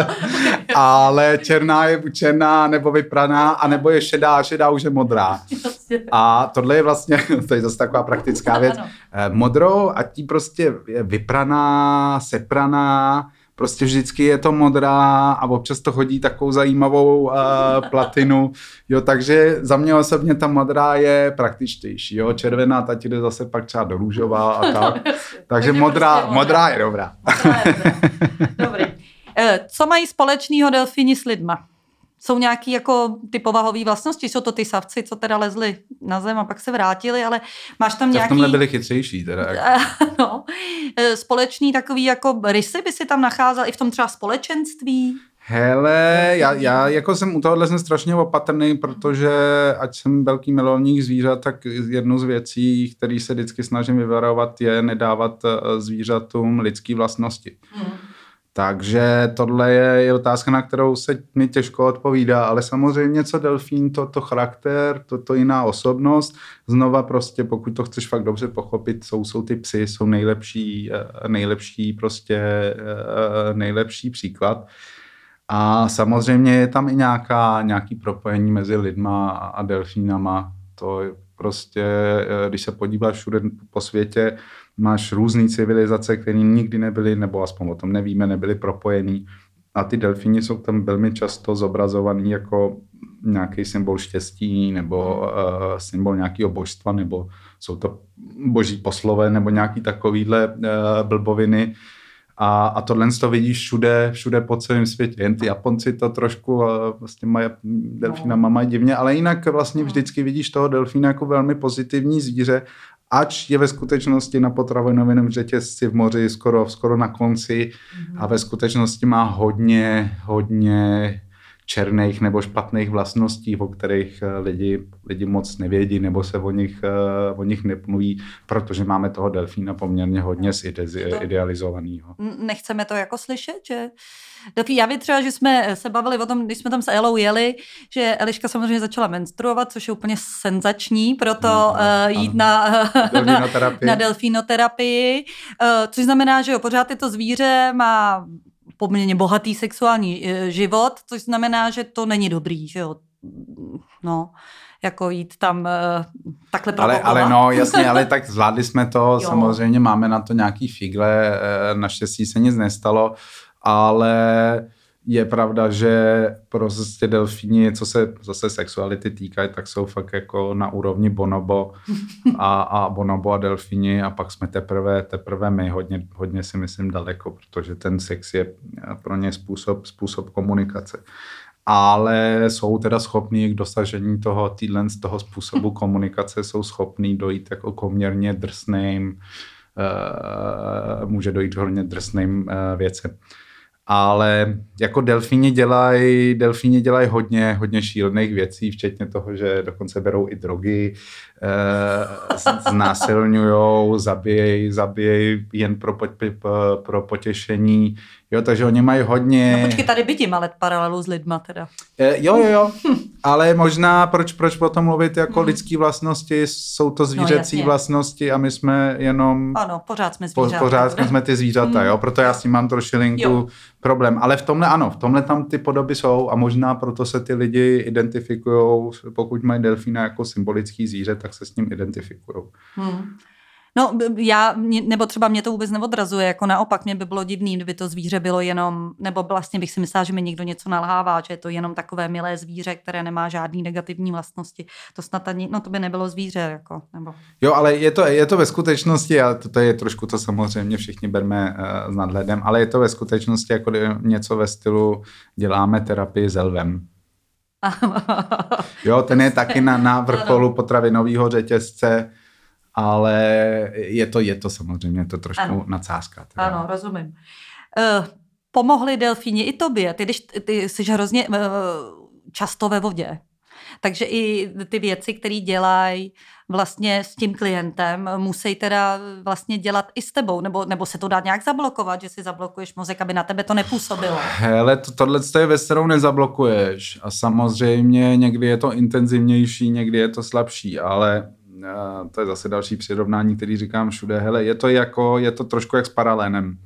*laughs* ale černá je buď černá, nebo vypraná, a nebo je šedá, šedá už je modrá. Prostě. A tohle je vlastně, *laughs* to je zase taková praktická věc, Ano. Eh, modrou a tí prostě je vypraná, sepraná, prostě vždycky je to modrá a občas to chodí takovou zajímavou uh, platinu, jo, takže za mě osobně ta modrá je praktičtější, jo, červená ta ti jde zase pak třeba do růžová a *laughs* tak, takže Takže modrá, prostě modrá je dobrá. Modrá je dobrá. *laughs* Dobrý. Eh, Co mají společného delfíni s lidma? Jsou nějaký jako ty povahové vlastnosti? Jsou to ty savci, co teda lezli na zem a pak se vrátili, ale máš tam v nějaký... tomhle byli chytřejší teda. Jako. *laughs* no, eh, společný takový jako rysy by si tam nacházel i v tom třeba společenství? Hele, já, já jako jsem u tohohle jsem strašně opatrný, protože ať jsem velký milovník zvířat, tak jednu z věcí, který se vždycky snažím vyvarovat, je nedávat eh, zvířatům lidské vlastnosti. Hmm. Takže tohle je, je otázka, na kterou se mi těžko odpovídá, ale samozřejmě co delfín, to, to charakter, to, to jiná osobnost. Znova prostě, pokud to chceš fakt dobře pochopit, jsou, jsou ty psy, jsou nejlepší, eh, nejlepší prostě eh, nejlepší příklad. A samozřejmě je tam i nějaká, nějaký propojení mezi lidma a, delfínama. To je prostě, eh, když se podíváš všude po světě, máš různé civilizace, které nikdy nebyly, nebo aspoň o tom nevíme, nebyly propojený. A ty delfíni jsou tam velmi často zobrazovaný jako nějaký symbol štěstí nebo uh, symbol nějakého božstva, nebo jsou to boží poslové, nebo nějaký takovýhle uh, blboviny. A, a tohle to vidíš všude, všude po celém světě. Jen ty Japonci to trošku uh, vlastně mají, delfínama mají divně, ale jinak vlastně vždycky vidíš toho delfína jako velmi pozitivní zvíře, ač je ve skutečnosti na potravinovém řetězci v moři skoro, skoro na konci a ve skutečnosti má hodně, hodně černých nebo špatných vlastností, o kterých eh, lidi, lidi moc nevědí nebo se o nich, eh, o nich nepluví, protože máme toho delfína poměrně hodně idealizovaného. Nechceme to jako slyšet, že... Delfí, já třeba, že jsme se bavili o tom, když jsme tam s Elou jeli, že Eliška samozřejmě začala menstruovat, což je úplně senzační, proto No, uh, ano, jít ano. na, na, *laughs* Delfinoterapii. na delfínoterapii, uh, což znamená, že jo, pořád je to zvíře, má poměrně bohatý sexuální uh, život, což znamená, že to není dobrý, že jo. No, jako jít tam uh, takhle Ale, ale no, *laughs* jasně, ale tak zvládli jsme to, Jo. samozřejmě máme na to nějaký figle, eh, naštěstí se nic nestalo, ale je pravda, že prostě delfíni, co se zase sexuality týkají, tak jsou fakt jako na úrovni bonobo a, a bonobo a delfíni. A pak jsme teprve, teprve my. Hodně, hodně si myslím daleko, protože ten sex je pro ně způsob, způsob komunikace. Ale jsou teda schopní k dosažení toho, týdlen z toho způsobu komunikace jsou schopní dojít jako poměrně drsným, uh, může dojít hodně drsným uh, věcem. Ale jako delfíni dělají delfíni dělaj hodně, hodně šílených věcí, včetně toho, že dokonce berou i drogy, uh, znásilňujou, zabijej, zabijej jen pro, po, pro potěšení. Jo, takže oni mají hodně... No počkej, tady by malet paralelu s lidma teda. Eh, Jo, jo, jo, ale možná proč, proč potom mluvit jako lidský vlastnosti, jsou to zvířecí jasně. vlastnosti a my jsme jenom, Ano, pořád jsme po, zvířata. pořád jsme ty zvířata, jo, proto já s tím mám trošilinku Jo. Problém, ale v tomhle ano, v tomhle tam ty podoby jsou a možná proto se ty lidi identifikují, pokud mají delfína jako symbolický zvíře, tak se s ním identifikují. Hmm. No, já, nebo třeba mě to vůbec neodrazuje, jako naopak mě by bylo divný, kdyby to zvíře bylo jenom, nebo vlastně bych si myslela, že mi někdo něco nalhává, že je to jenom takové milé zvíře, které nemá žádný negativní vlastnosti. To snad ani, no to by nebylo zvíře, jako, nebo... Jo, ale je to, je to ve skutečnosti, a to, to je trošku to samozřejmě všichni berme uh, s nadhledem, ale je to ve skutečnosti jako něco ve stylu děláme terapii s elvem. *laughs* Jo, ten je taky na, na vrcholu potravinového řetězce, ale je to, je to samozřejmě to trošku Ano. ano. nadsázka. Teda. Ano, rozumím. Uh, pomohli delfíni i tobě, ty, když ty jsi hrozně uh, často ve vodě. Takže i ty věci, které dělají vlastně s tím klientem, musí teda vlastně dělat i s tebou, nebo, nebo se to dá nějak zablokovat, že si zablokuješ mozek, aby na tebe to nepůsobilo. Hele, to, tohle je věc, kterou nezablokuješ a samozřejmě někdy je to intenzivnější, někdy je to slabší, ale to je zase další přirovnání, který říkám všude, hele, je to jako, je to trošku jak s paralénem.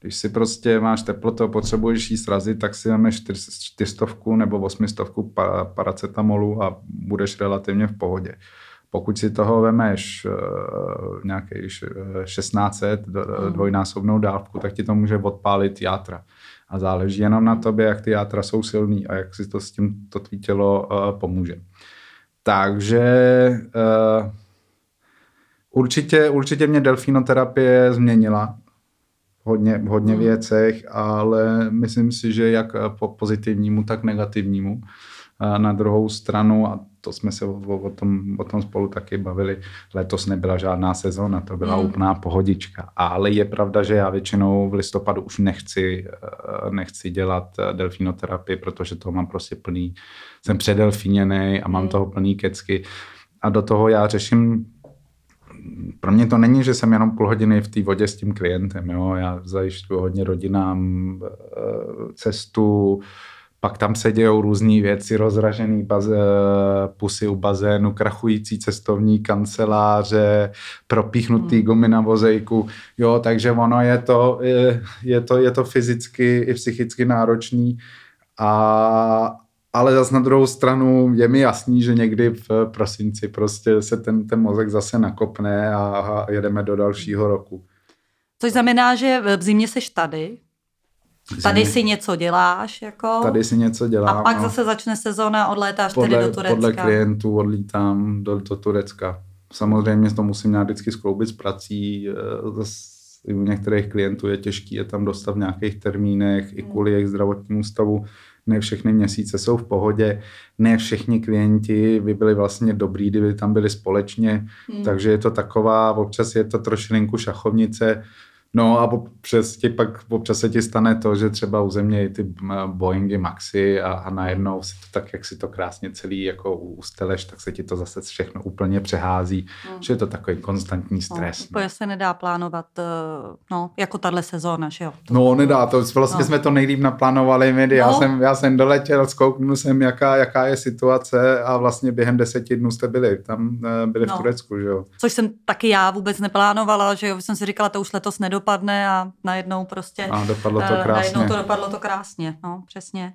Když si prostě máš teplotu a potřebuješ jí srazit, tak si dáme čtyřstovku nebo osmistovku paracetamolu a budeš relativně v pohodě. Pokud si toho vemeš uh, nějaký 1600, mm. dvojnásobnou dávku, tak ti to může odpálit játra. A záleží jenom na tobě, jak ty játra jsou silný a jak si to s tím to tvý tělo uh, pomůže. Takže uh, určitě, určitě mě delfinoterapie změnila hodně, v hodně hmm. věcech, ale myslím si, že jak po pozitivnímu, tak negativnímu. Na druhou stranu, a to jsme se o, o, tom, o tom spolu taky bavili, letos nebyla žádná sezóna, to byla hmm. úplná pohodička. Ale je pravda, že já většinou v listopadu už nechci, eh, nechci dělat eh, delfinoterapii, protože toho mám prostě plný, jsem předelfíněný a mám hmm. toho plný kecky. A do toho já řeším pro mě to není, že jsem jenom půl hodiny v té vodě s tím klientem. Jo? Já zajišťuji hodně rodinám eh, cestu, pak tam se dějou různé věci, rozražený bazé, pusy u bazénu, krachující cestovní kanceláře, propíchnutý hmm. gumy na vozejku. Jo, takže ono je to, je, je, to, je to fyzicky i psychicky náročný. A, ale zase na druhou stranu je mi jasný, že někdy v prosinci prostě se ten, ten mozek zase nakopne a, a jedeme do dalšího roku. Což znamená, že v zimě seš tady, Tady si něco děláš, jako. Tady si něco dělám. A pak no. zase začne sezóna, odlétáš podle, tedy do Turecka. Podle klientů odlítám do, do Turecka. Samozřejmě to musím nějak vždycky skloubit s prací. Eh, zase u některých klientů je těžké je tam dostat v nějakých termínech i kvůli jejich zdravotnímu stavu ne všechny měsíce jsou v pohodě, ne všichni klienti by byli vlastně dobrý, kdyby tam byli společně, hmm. takže je to taková, občas je to trošilinku šachovnice, No a občas ti pak občas se ti stane to, že třeba u země ty Boeingy Maxi a, a najednou si to tak, jak si to krásně celý jako usteleš, tak se ti to zase všechno úplně přehází, mm. že je to takový konstantní no, stres. No, no. se nedá plánovat, eh, no, jako tahle sezóna, že jo? To, no nedá, to vlastně no. jsme to nejlíp naplánovali my, no. já, jsem, já jsem doletěl, zkouknul jsem, jaká, jaká je situace a vlastně během deseti dnů jste byli, tam eh, byli no. v Turecku, že jo? Což jsem taky já vůbec neplánovala, že jo, jsem si říkala, to už letos nedopad dopadne a najednou prostě... A dopadlo to eh, krásně. Najednou to dopadlo to krásně, no, přesně.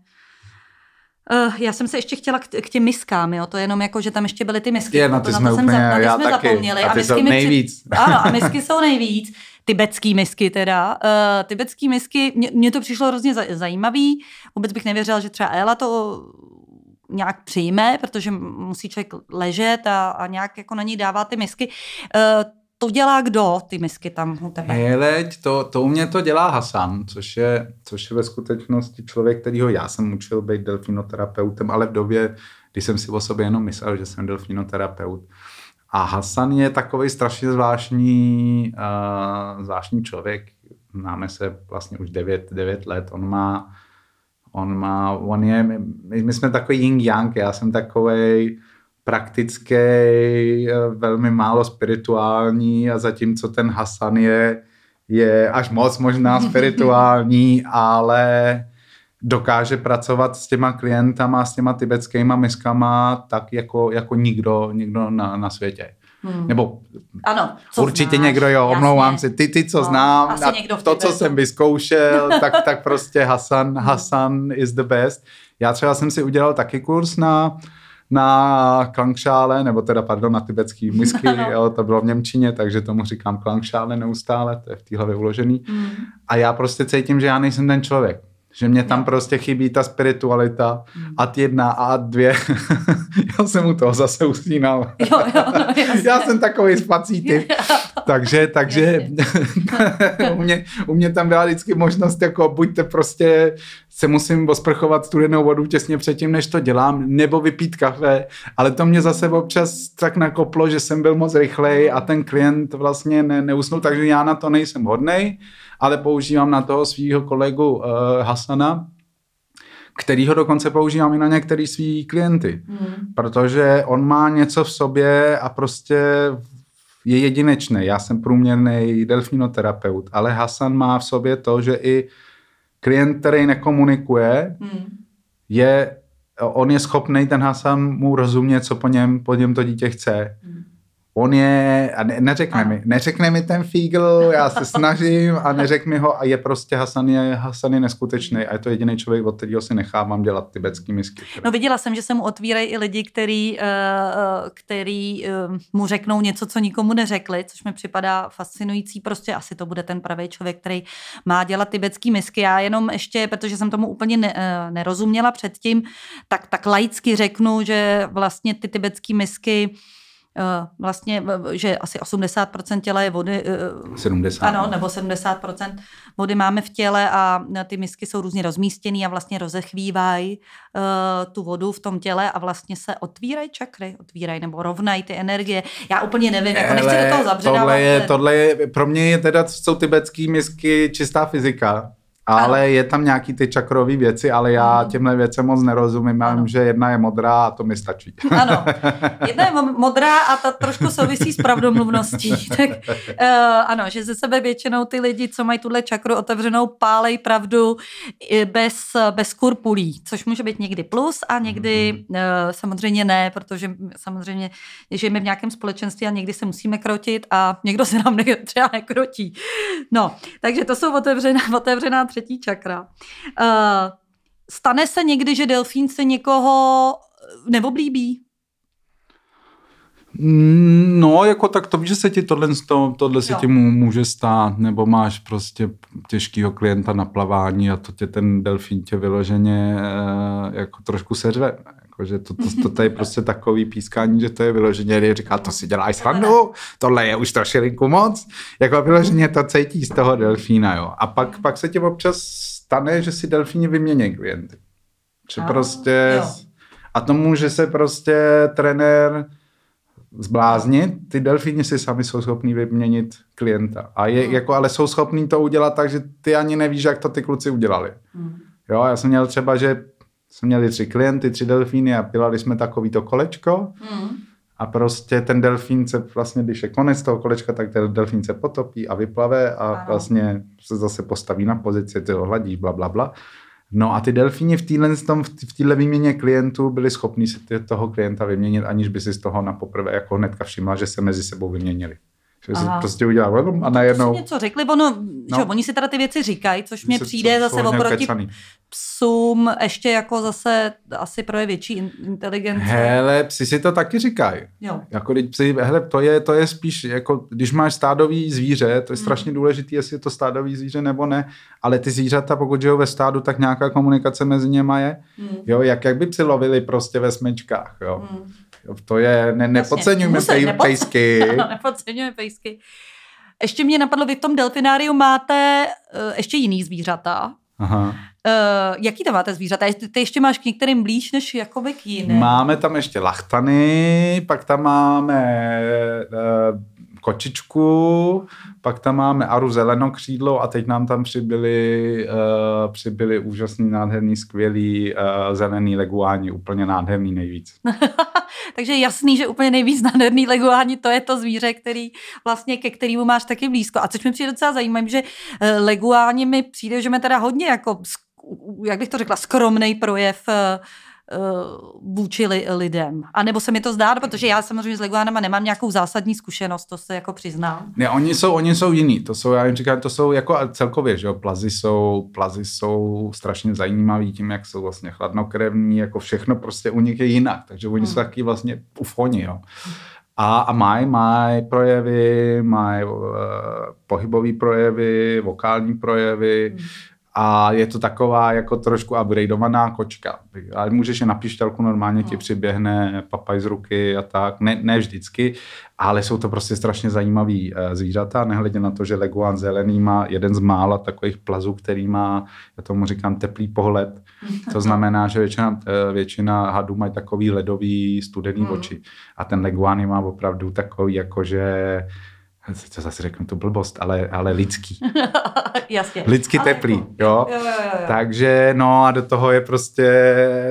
Uh, já jsem se ještě chtěla k, k těm miskám, jo, to je jenom jako, že tam ještě byly ty misky. Je, na ty jsme úplně, za, na já jsme taky. zapomněli. A ty a misky jsou nejvíc. Při... *laughs* Ano, a misky jsou nejvíc. Tibetský misky teda. Uh, tibetský misky, mně to přišlo hrozně zajímavý. Vůbec bych nevěřila, že třeba Ela to nějak přijme, protože musí člověk ležet a, a nějak jako na ní dává ty misky. Uh, to dělá kdo, ty misky tam u tebe? Hele, to, to u mě to dělá Hasan, což je, což je ve skutečnosti člověk, kterýho já jsem učil být delfinoterapeutem, ale v době, kdy jsem si o sobě jenom myslel, že jsem delfinoterapeut. A Hasan je takový strašně zvláštní, uh, zvláštní člověk. Máme se vlastně už 9, 9 let. On má, on má, on je, my, my jsme takový yin yang, já jsem takový praktický, eh, velmi málo spirituální a zatímco ten Hasan je, je až moc možná *laughs* spirituální, ale dokáže pracovat s těma klientama, s těma tibetskými miskama tak jako, jako nikdo, nikdo na, na světě. Hmm. Nebo ano, určitě znáš, někdo, jo, omlouvám se, ty, ty, co no, znám, a to, co jsem vyzkoušel, *laughs* tak, tak prostě Hasan. Hasan is the best. Já třeba jsem si udělal taky kurz na na klangšále, nebo teda, pardon, na tibetský misky, *laughs* no. jo, to bylo v Němčině, takže tomu říkám klangšále neustále, to je v té hlavě uložený. Mm. A já prostě cítím, že já nejsem ten člověk. Že mě tam prostě chybí ta spiritualita. Mm. Ad jedna a dvě. *laughs* já jsem u toho zase usínal. Jo, jo, no, já jsem takový spací typ. Takže, takže *laughs* u, mě, u mě tam byla vždycky možnost, jako buďte prostě se musím osprchovat studenou vodu těsně předtím, než to dělám, nebo vypít kafe, ale to mě zase občas tak nakoplo, že jsem byl moc rychlej a ten klient vlastně ne, neusnul, takže já na to nejsem hodnej, ale používám na toho svého kolegu uh, Hasana, který ho dokonce používám i na některý svý klienty, Hmm. protože on má něco v sobě a prostě je jedinečný. Já jsem průměrný delfinoterapeut, ale Hasan má v sobě to, že i klient, který nekomunikuje, Hmm. je, on je schopný, ten Hasan mu rozumět, co po něm, po něm to dítě chce. Hmm. On je, a ne, neřekne Ano. mi, neřekne mi ten fígl, já se *laughs* snažím a neřek mi ho a je prostě Hasan je, Hasan je neskutečný a je to jediný člověk, od kterého si nechávám dělat tibetský misky. No viděla jsem, že se mu otvírají i lidi, který, eh, eh, který eh, mu řeknou něco, co nikomu neřekli, což mi připadá fascinující. Prostě asi to bude ten pravý člověk, který má dělat tibetský misky. Já jenom ještě, protože jsem tomu úplně ne, nerozuměla předtím, tak, tak laicky řeknu, že vlastně ty tibetský misky vlastně, v- že asi 80% těla je vody, eh, 70. ano, nebo 70% vody máme v těle a ty misky jsou různě rozmístěný a vlastně rozechvívají uh, tu vodu v tom těle a vlastně se otvírají čakry, otvírají nebo rovnají ty energie. Já úplně nevím, jako nechci do toho zabředávat. tohle je, ale- tohle je, pro mě je teda, jsou tibetský misky čistá fyzika. Ale Ano. je tam nějaký ty čakrové věci, ale já Mhm. těmhle věcem moc nerozumím. Já vím, že jedna je modrá a to mi stačí. *laughs* Ano, *laughs* jedna je mo- modrá a ta trošku souvisí s pravdomluvností. *laughs* tak uh, ano, že ze sebe většinou ty lidi, co mají tuhle čakru otevřenou, pálej pravdu bez, bez skrupulí, což může být někdy plus a někdy uh, samozřejmě ne, protože samozřejmě žijeme v nějakém společenství a někdy se musíme krotit a někdo se nám ne, třeba nekrotí. No, takže to jsou otevřená, otevřená třetí čakra. Uh, stane se někdy, že delfín se někoho neoblíbí? Mm, No, jako tak to že se ti tohle, to, tohle se ti může stát, nebo máš prostě těžkýho klienta na plavání a to tě ten delfín tě vyloženě eh, jako trošku seřve. Jako, že to, to, to, to, je *laughs* prostě takový pískání, že to je vyloženě, kdy říká, to si děláš srandu, tohle je už trošilinku moc. Jako vyloženě to cítí z toho delfína, jo. A pak, pak se ti občas stane, že si delfíni vymění klienty. Že A, prostě... jo. A to může se prostě trenér zbláznit, ty delfíni si sami jsou schopní vyměnit klienta. A je, jako, ale jsou schopní to udělat tak, že ty ani nevíš, jak to ty kluci udělali. Hmm. Jo, já jsem měl třeba, že jsme měli tři klienty, tři delfíny a pilali jsme takovýto kolečko Hmm. a prostě ten delfín se vlastně, když je konec toho kolečka, tak ten delfín se potopí a vyplave a Ano. vlastně se zase postaví na pozici, ty ho hladíš, bla, bla, bla. No a ty delfíni v téhle v téhle výměně klientů byli schopni si ty- toho klienta vyměnit, aniž by si z toho na poprvé jako hnedka všimla, že se mezi sebou vyměnili. Že Aha. prostě udělal a To najednou... si něco řekli, ono, no. No. že oni si teda ty věci říkají, což mě se- přijde zase oproti. Psům ještě jako zase asi projev větší in- inteligence. Hele, psi si to taky říkají. Jo. Jako psi, hele, to je, to je spíš, jako, když máš stádový zvíře, to je Hmm. strašně důležité, jestli je to stádový zvíře nebo ne, ale ty zvířata, pokud žijou ve stádu, tak nějaká komunikace mezi něma je. Hmm. Jo, jak, jak by psi lovili prostě ve smečkách, jo. Hmm. jo to je, ne, nepodceňujme pej, nepodce- pejsky. *laughs* Nepodceňujeme pejsky. Ještě mě napadlo, vy v tom delfináriu máte uh, ještě jiný zvířata. Aha. Uh, jaký tam máte zvířata? Ty, ještě máš k některým blíž než jakoby k jiným. Máme tam ještě lachtany, pak tam máme uh, kočičku, pak tam máme aru zelenokřídlo a teď nám tam přibyli, uh, přibyli úžasný, nádherný, skvělý uh, zelený leguáni, úplně nádherný nejvíc. *laughs* Takže jasný, že úplně nejvíc nádherný leguáni, to je to zvíře, který vlastně ke kterému máš taky blízko. A což mi přijde docela zajímavé, že leguáni mi přijde, že mi teda hodně jako, jak bych to řekla, skromný projev eh, eh, vůči li, lidem. A nebo se mi to zdá, protože já samozřejmě s leguánama nemám nějakou zásadní zkušenost, to se jako přiznám. Ne, oni jsou, oni jsou jiný, to jsou, já jim říkám, to jsou jako celkově, že jo, plazy jsou, plazy jsou strašně zajímavý tím, jak jsou vlastně chladnokrevní, jako všechno prostě u nich je jinak, takže oni jsou Hmm. taky vlastně ufoni, jo. A, a mají maj projevy, mají uh, pohybové projevy, vokální projevy Hmm. A je to taková jako trošku upgradeovaná kočka. Ale můžeš je na pišťalku, normálně ti No. přiběhne papaj z ruky a tak. Ne, ne vždycky, ale jsou to prostě strašně zajímavý uh, zvířata, nehledě na to, že leguán zelený má jeden z mála takových plazů, který má, já tomu říkám, teplý pohled. To *laughs* znamená, že většina, eh, většina hadů mají takový ledový studený Hmm. oči. A ten leguán je má opravdu takový, jakože co zase řeknu tu blbost, ale, ale lidský. *laughs* Jasně. Lidsky Ale teplý, jako- jo. Jo, jo, jo, jo. Takže no a do toho je prostě,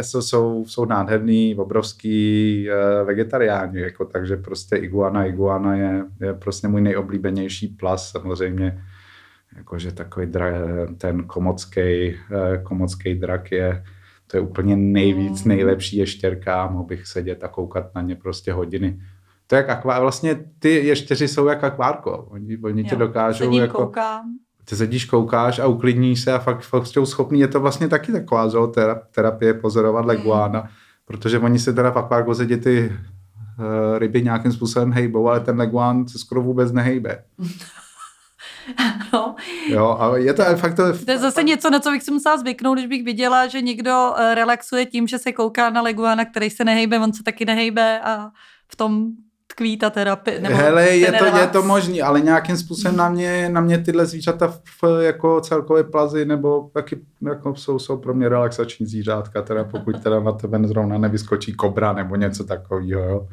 jsou, jsou, jsou nádherný, obrovský uh, vegetariáni, jako, takže prostě iguana, iguana je, je prostě můj nejoblíbenější plas, samozřejmě, jakože takový dra, ten komocký, uh, komocký drak je, to je úplně nejvíc, Mm. nejlepší ještěrka, mohl bych sedět a koukat na ně prostě hodiny. To je jak akvá, vlastně ty ještěři jsou jak akvárko, oni, oni tě dokážou Sedím, jako koukám. ty sedíš, koukáš a uklidníš se a fakt, fakt jsou schopný. Je to vlastně taky taková terapie pozorovat leguána, protože oni se teda v akváriu ty uh, ryby nějakým způsobem hejbou, ale ten leguán se skoro vůbec nehejbe. *laughs* No. Jo, a je to fakt to... To je zase něco, na co bych si musela zvyknout, když bych viděla, že někdo eh, relaxuje tím, že se kouká na leguána, který se nehejbe, on se taky nehejbe a v tom tkví ta terapie. Nebo Hele, je to, je to možný, ale nějakým způsobem na mě, na mě tyhle zvířata v, v, jako celkové plazy nebo taky jako jsou, jsou pro mě relaxační zvířátka, teda pokud teda na tebe zrovna nevyskočí kobra nebo něco takového, jo.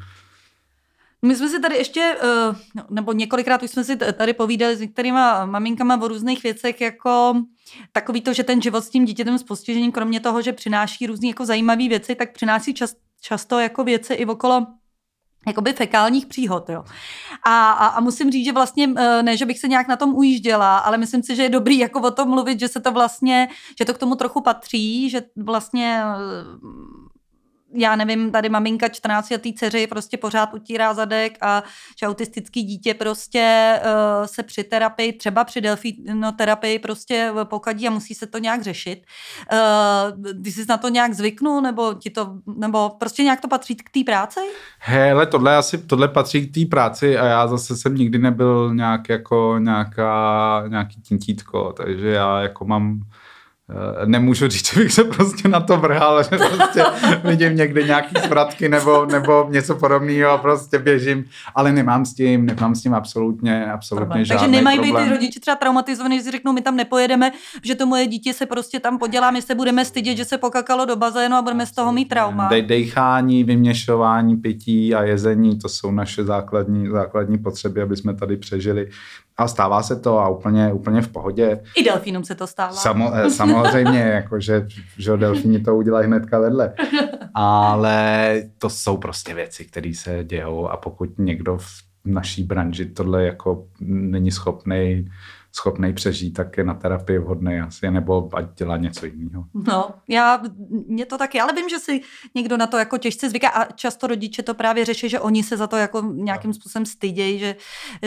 My jsme si tady ještě, eh, nebo několikrát už jsme si tady povídali s některýma maminkama o různých věcech, jako takový to, že ten život s tím dítětem s postižením, kromě toho, že přináší různé jako zajímavé věci, tak přináší čas, často jako věci i okolo jakoby fekálních příhod, jo. A, a, a musím říct, že vlastně, eh, ne, že bych se nějak na tom ujížděla, ale myslím si, že je dobrý jako o tom mluvit, že se to vlastně, že to k tomu trochu patří, že vlastně eh, já nevím, tady maminka 14 letý dceři prostě pořád utírá zadek a že autistický dítě prostě uh, se při terapii, třeba při delfinoterapii prostě pokadí a musí se to nějak řešit. Uh, ty jsi na to nějak zvyknul, nebo ti to, nebo prostě nějak to patří k té práci? Hele, tohle asi, tohle patří k té práci a já zase jsem nikdy nebyl nějak jako nějaká, nějaký tintítko, takže já jako mám Nemůžu říct, *laughs* že bych se prostě na to vrhal, že prostě vidím někde nějaký zvratky nebo, nebo něco podobného a prostě běžím, ale nemám s tím, nemám s tím absolutně, absolutně Problém. žádný Takže nemají být problém. ty rodiče třeba traumatizovaní, že si řeknou, my tam nepojedeme, že to moje dítě se prostě tam podělá, my se budeme stydět, že se pokakalo do bazénu a budeme z toho mít trauma. De- dejchání, vyměšování, pití a jezení, to jsou naše základní, základní potřeby, aby jsme tady přežili. A stává se to a úplně, úplně v pohodě. I delfínům se to stává. Samo, eh, *laughs* samozřejmě, jakože že jo, delfíni to udělají hnedka vedle. Ale to jsou prostě věci, které se dějou a pokud někdo v naší branži tohle jako není schopný schopný přežít, tak je na terapii vhodný asi, nebo ať dělá něco jiného. No, já, mě to taky, ale vím, že si někdo na to jako těžce zvyká a často rodiče to právě řeší, že oni se za to jako nějakým způsobem stydějí, že,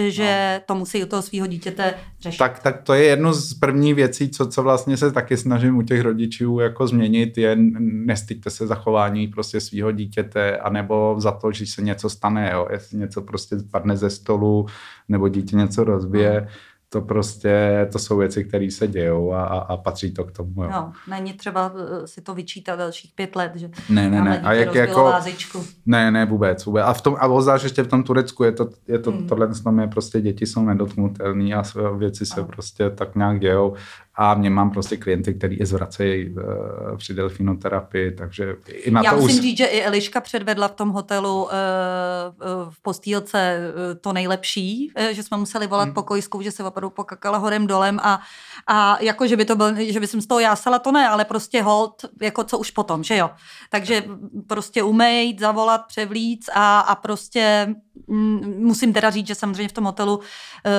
že to musí u toho svého dítěte řešit. Tak, tak to je jedno z prvních věcí, co, co vlastně se taky snažím u těch rodičů jako změnit, je nestyďte se zachování prostě svého dítěte, anebo za to, že se něco stane, jo? jestli něco prostě spadne ze stolu, nebo dítě něco rozbije, to prostě, to jsou věci, které se dějou a, a, a patří to k tomu. Jo. No, není třeba eh, si to vyčítat dalších pět let, že Ne, ne, ne. A jak jako, vázičku. ne, ne, vůbec, vůbec. A, v tom, a obzvlášť ještě v tom Turecku je to, je to Mm. tohle je prostě děti jsou nedotknutelné a věci se Ano. prostě tak nějak dějou. A mě mám prostě klienty, který je zvracejí uh, při delfinoterapii, takže i na Já to musím už... říct, že i Eliška předvedla v tom hotelu uh, v postýlce uh, to nejlepší, uh, že jsme museli volat Hmm. pokojskou, že se opravdu pokakala horem dolem a, a jako, že by to byl, že by jsem z toho jásala, to ne, ale prostě hold, jako co už potom, že jo. Takže prostě umejt, zavolat, převlíc a, a prostě musím teda říct, že samozřejmě v tom hotelu uh,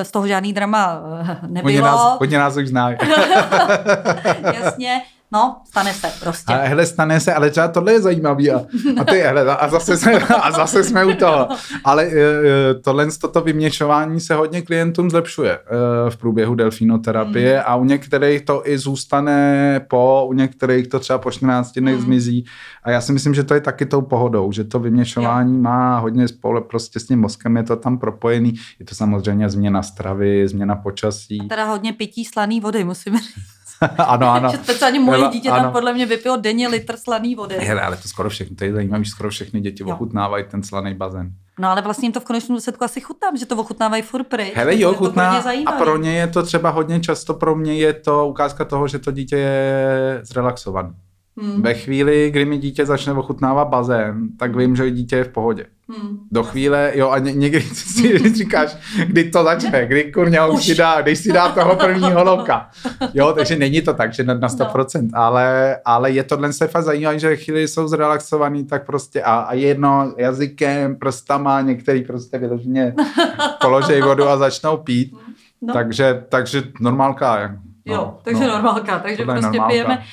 z toho žádný drama Oni nebylo. nás, oni nás už znají. *laughs* Jasně, no, stane se prostě. A hele, stane se, ale třeba tohle je zajímavý a, a, ty, hele, a, zase jsme, a zase jsme u toho. Ale eh, tohle, toto vyměšování se hodně klientům zlepšuje eh, v průběhu delfinoterapie Hmm. a u některých to i zůstane po, u některých to třeba po 14 dnech Mm. zmizí a já si myslím, že to je taky tou pohodou, že to vyměšování má hodně spolu, prostě s tím mozkem je to tam propojený, je to samozřejmě změna stravy, změna počasí. Teda hodně pití slaný vody, musím říct. *laughs* ano, ano. Speciálně moje dítě ano. tam podle mě vypilo denně litr slaný vody. Hele, ale to skoro všechny, to je zajímavé, že skoro všechny děti Jo. ochutnávají ten slaný bazén. No ale vlastně jim to v konečném důsledku asi chutná, že to ochutnávají furt pryč. Hele, jo, pro chutná ně a pro ně je to třeba hodně často, pro mě je to ukázka toho, že to dítě je zrelaxované. Hmm. Ve chvíli, kdy mi dítě začne ochutnávat bazén, tak vím, že dítě je v pohodě. Hmm. Do chvíle, jo, a ně, někdy *laughs* si říkáš, kdy to začne, *laughs* kdy kurňa už si dá, když si dá toho prvního loka. Jo, takže není to tak, že na, na 100%, no. ale, ale je tohle se fakt zajímavé, že chvíli jsou zrelaxovaný, tak prostě a, a jedno jazykem, prstama, některý prostě vyloženě *laughs* položej vodu a začnou pít. No. Takže, takže normálka. No, jo, takže no. normálka, takže prostě normálka. pijeme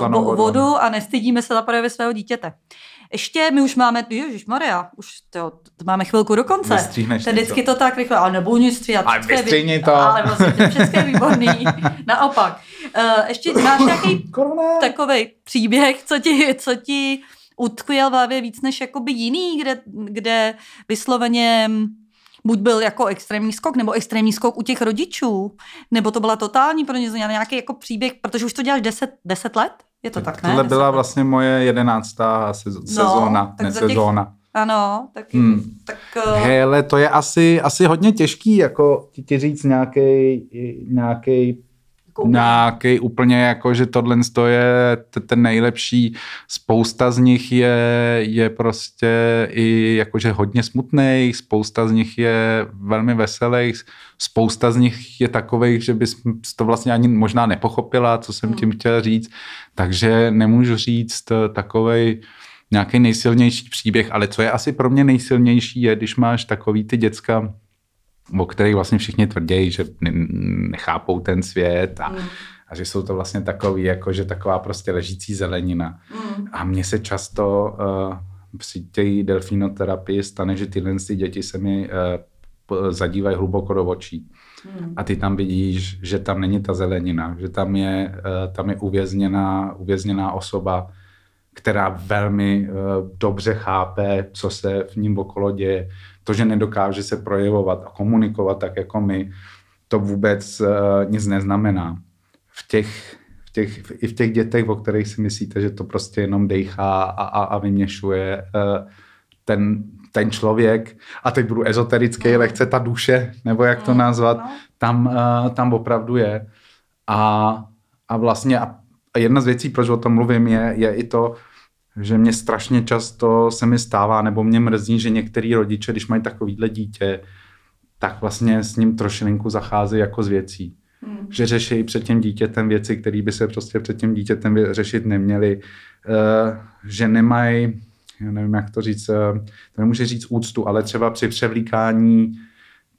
uh, vodu, vodu a nestydíme se za projevy svého dítěte. Ještě my už máme, Ježíš Maria, už to, to máme chvilku do konce. Vystříhneš to vždycky to tak rychle, ale nebudu nic stříhat. Ale vystříhni to. Ale vlastně všechno je výborný. *laughs* Naopak. Uh, ještě máš nějaký *coughs* takový příběh, co ti, co ti utkvěl v hlavě víc než jakoby jiný, kde, kde vysloveně buď byl jako extrémní skok, nebo extrémní skok u těch rodičů, nebo to byla totální pro ně nějaký jako příběh, protože už to děláš 10, 10 let? Je to tak, ne? Tohle byla vlastně moje jedenáctá sezóna, no, ne sezóna. Těch, ano, tak, hmm. tak... Uh... Hele, to je asi, asi hodně těžký, jako ti, ti říct nějaký nějaký úplně jako, že tohle je ten nejlepší. Spousta z nich je, je prostě i jakože hodně smutných, spousta z nich je velmi veselých, spousta z nich je takových, že bys to vlastně ani možná nepochopila, co jsem tím hmm. chtěl říct. Takže nemůžu říct takovej nějaký nejsilnější příběh, ale co je asi pro mě nejsilnější je, když máš takový ty děcka, o kterých vlastně všichni tvrdí, že nechápou ten svět a, mm. a že jsou to vlastně takový, jako že taková prostě ležící zelenina. Mm. A mně se často uh, při té delfinoterapii stane, že tyhle děti se mi uh, zadívají hluboko do očí. Mm. A ty tam vidíš, že tam není ta zelenina, že tam je, uh, tam je uvězněná, uvězněná osoba, která velmi uh, dobře chápe, co se v ním okolo děje to, že nedokáže se projevovat a komunikovat tak jako my, to vůbec uh, nic neznamená. V těch, v těch, I v těch dětech, o kterých si myslíte, že to prostě jenom dejchá a, a, a vyměšuje uh, ten, ten člověk, a teď budu ezoterický, lehce ta duše, nebo jak to mm, nazvat, no. tam, uh, tam opravdu je. A, a vlastně a jedna z věcí, proč o tom mluvím, je, je i to, že mě strašně často se mi stává, nebo mě mrzí, že některý rodiče, když mají takovýhle dítě, tak vlastně s ním trošilinku zachází jako z věcí. Hmm. Že řeší před tím dítětem věci, které by se prostě před tím dítětem řešit neměly. Uh, že nemají, já nevím, jak to říct, uh, to nemůže říct úctu, ale třeba při převlíkání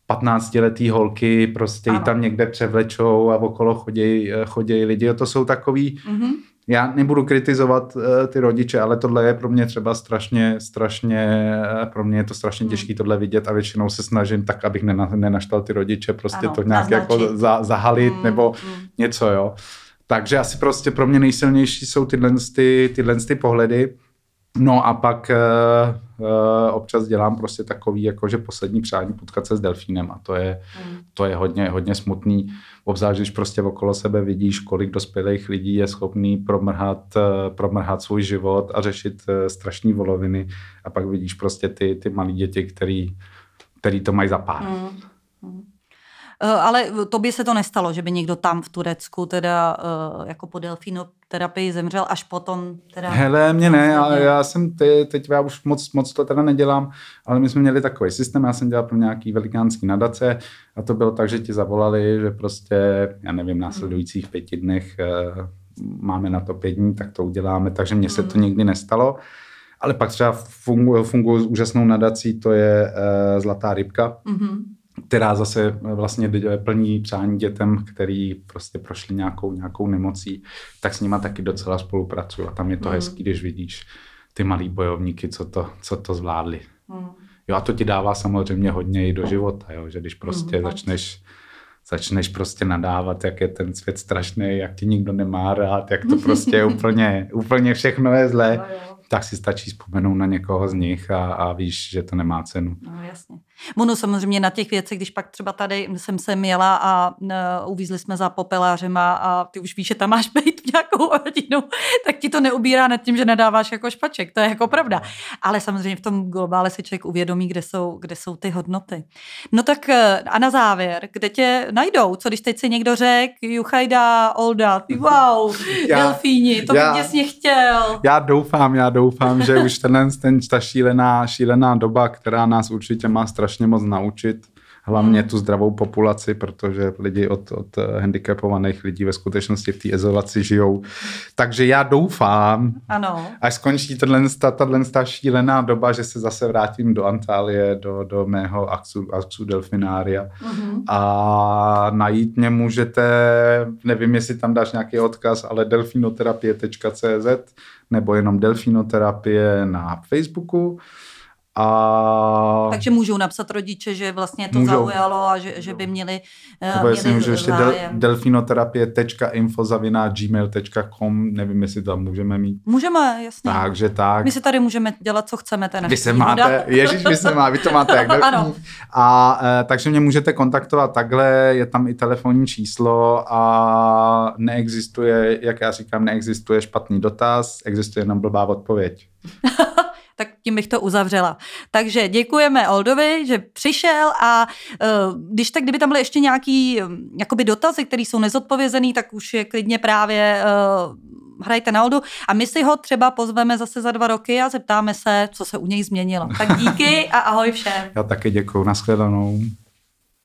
15-letý holky prostě ano. ji tam někde převlečou a okolo chodí, chodí lidi. To jsou takový, mm-hmm já nebudu kritizovat uh, ty rodiče, ale tohle je pro mě třeba strašně, strašně, uh, pro mě je to strašně hmm. těžké tohle vidět a většinou se snažím tak, abych nena, nenaštal ty rodiče, prostě ano, to nějak jako za, zahalit hmm, nebo hmm. něco, jo. Takže asi prostě pro mě nejsilnější jsou tyhle, ty, tyhle ty pohledy. No a pak uh, uh, občas dělám prostě takový, jakože poslední přání potkat se s delfínem a to je, mm. to je hodně, hodně smutný. Obzvlášť, když prostě okolo sebe vidíš, kolik dospělých lidí je schopný promrhat, uh, promrhat svůj život a řešit uh, strašní voloviny a pak vidíš prostě ty, ty malí děti, který, který to mají za pár. Mm. Mm. Eh, ale tobě se to nestalo, že by někdo tam v Turecku teda eh, jako po delfinoterapii zemřel až potom teda... Hele, mě ne, ale já jsem te, teď já už moc, moc to teda nedělám, ale my jsme měli takový systém, já jsem dělal pro nějaký velikánský nadace a to bylo tak, že ti zavolali, že prostě, já nevím, následujících pěti dnech eh, máme na to pět dní, tak to uděláme, takže mně se to hmm. nikdy nestalo. Ale pak třeba funguji fungu s úžasnou nadací, to je uh, Zlatá rybka, mm-hmm která zase vlastně plní přání dětem, který prostě prošli nějakou, nějakou nemocí, tak s nima taky docela spolupracuju a tam je to mm. hezký, když vidíš ty malí bojovníky, co to, co to zvládli. Mm. Jo a to ti dává samozřejmě hodně i do života, jo, že když prostě mm, začneš začneš prostě nadávat, jak je ten svět strašný, jak ti nikdo nemá rád, jak to prostě je *laughs* úplně, úplně všechno je zlé, no, tak si stačí vzpomenout na někoho z nich a, a víš, že to nemá cenu. No jasně. Ono samozřejmě na těch věcech, když pak třeba tady jsem se měla a uh, uvízli jsme za popelářema a ty už víš, že tam máš být nějakou hodinu, tak ti to neubírá nad tím, že nedáváš jako špaček. To je jako pravda. Ale samozřejmě v tom globále si člověk uvědomí, kde jsou, kde jsou ty hodnoty. No tak eh, a na závěr, kde tě najdou? Co když teď si někdo řekl, Juchajda, Olda, wow, *laughs* já, delfíni, to já, bych děsně chtěl. Já doufám, já doufám, že už tenhle, ten, ta šílená, šílená doba, která nás určitě má strašně moc naučit, hlavně hmm. tu zdravou populaci, protože lidi od, od handicapovaných lidí ve skutečnosti v té izolaci žijou. Takže já doufám, ano. až skončí tato, šílená doba, že se zase vrátím do Antálie, do, do mého akcu, akcu Delfinária hmm. a najít mě můžete, nevím, jestli tam dáš nějaký odkaz, ale delfinoterapie.cz nebo jenom delfinoterapie na Facebooku. A... Takže můžou napsat rodiče, že vlastně to můžou. zaujalo a že, že by měli, uh, měli jasně, můžu ještě del, delfinoterapie.info gmail.com nevím, jestli tam můžeme mít. Můžeme, jasně. Takže tak. My si tady můžeme dělat, co chceme. Ten vy se máte, *laughs* ježiš, vy se má, vy to máte jak *laughs* ano. A uh, takže mě můžete kontaktovat takhle, je tam i telefonní číslo a neexistuje, jak já říkám, neexistuje špatný dotaz, existuje jenom blbá odpověď. *laughs* tím bych to uzavřela. Takže děkujeme Oldovi, že přišel a uh, když tak, kdyby tam byly ještě nějaký um, jakoby dotazy, které jsou nezodpovězený, tak už je klidně právě uh, hrajte na Oldu a my si ho třeba pozveme zase za dva roky a zeptáme se, co se u něj změnilo. Tak díky a ahoj všem. Já taky děkuji, nashledanou.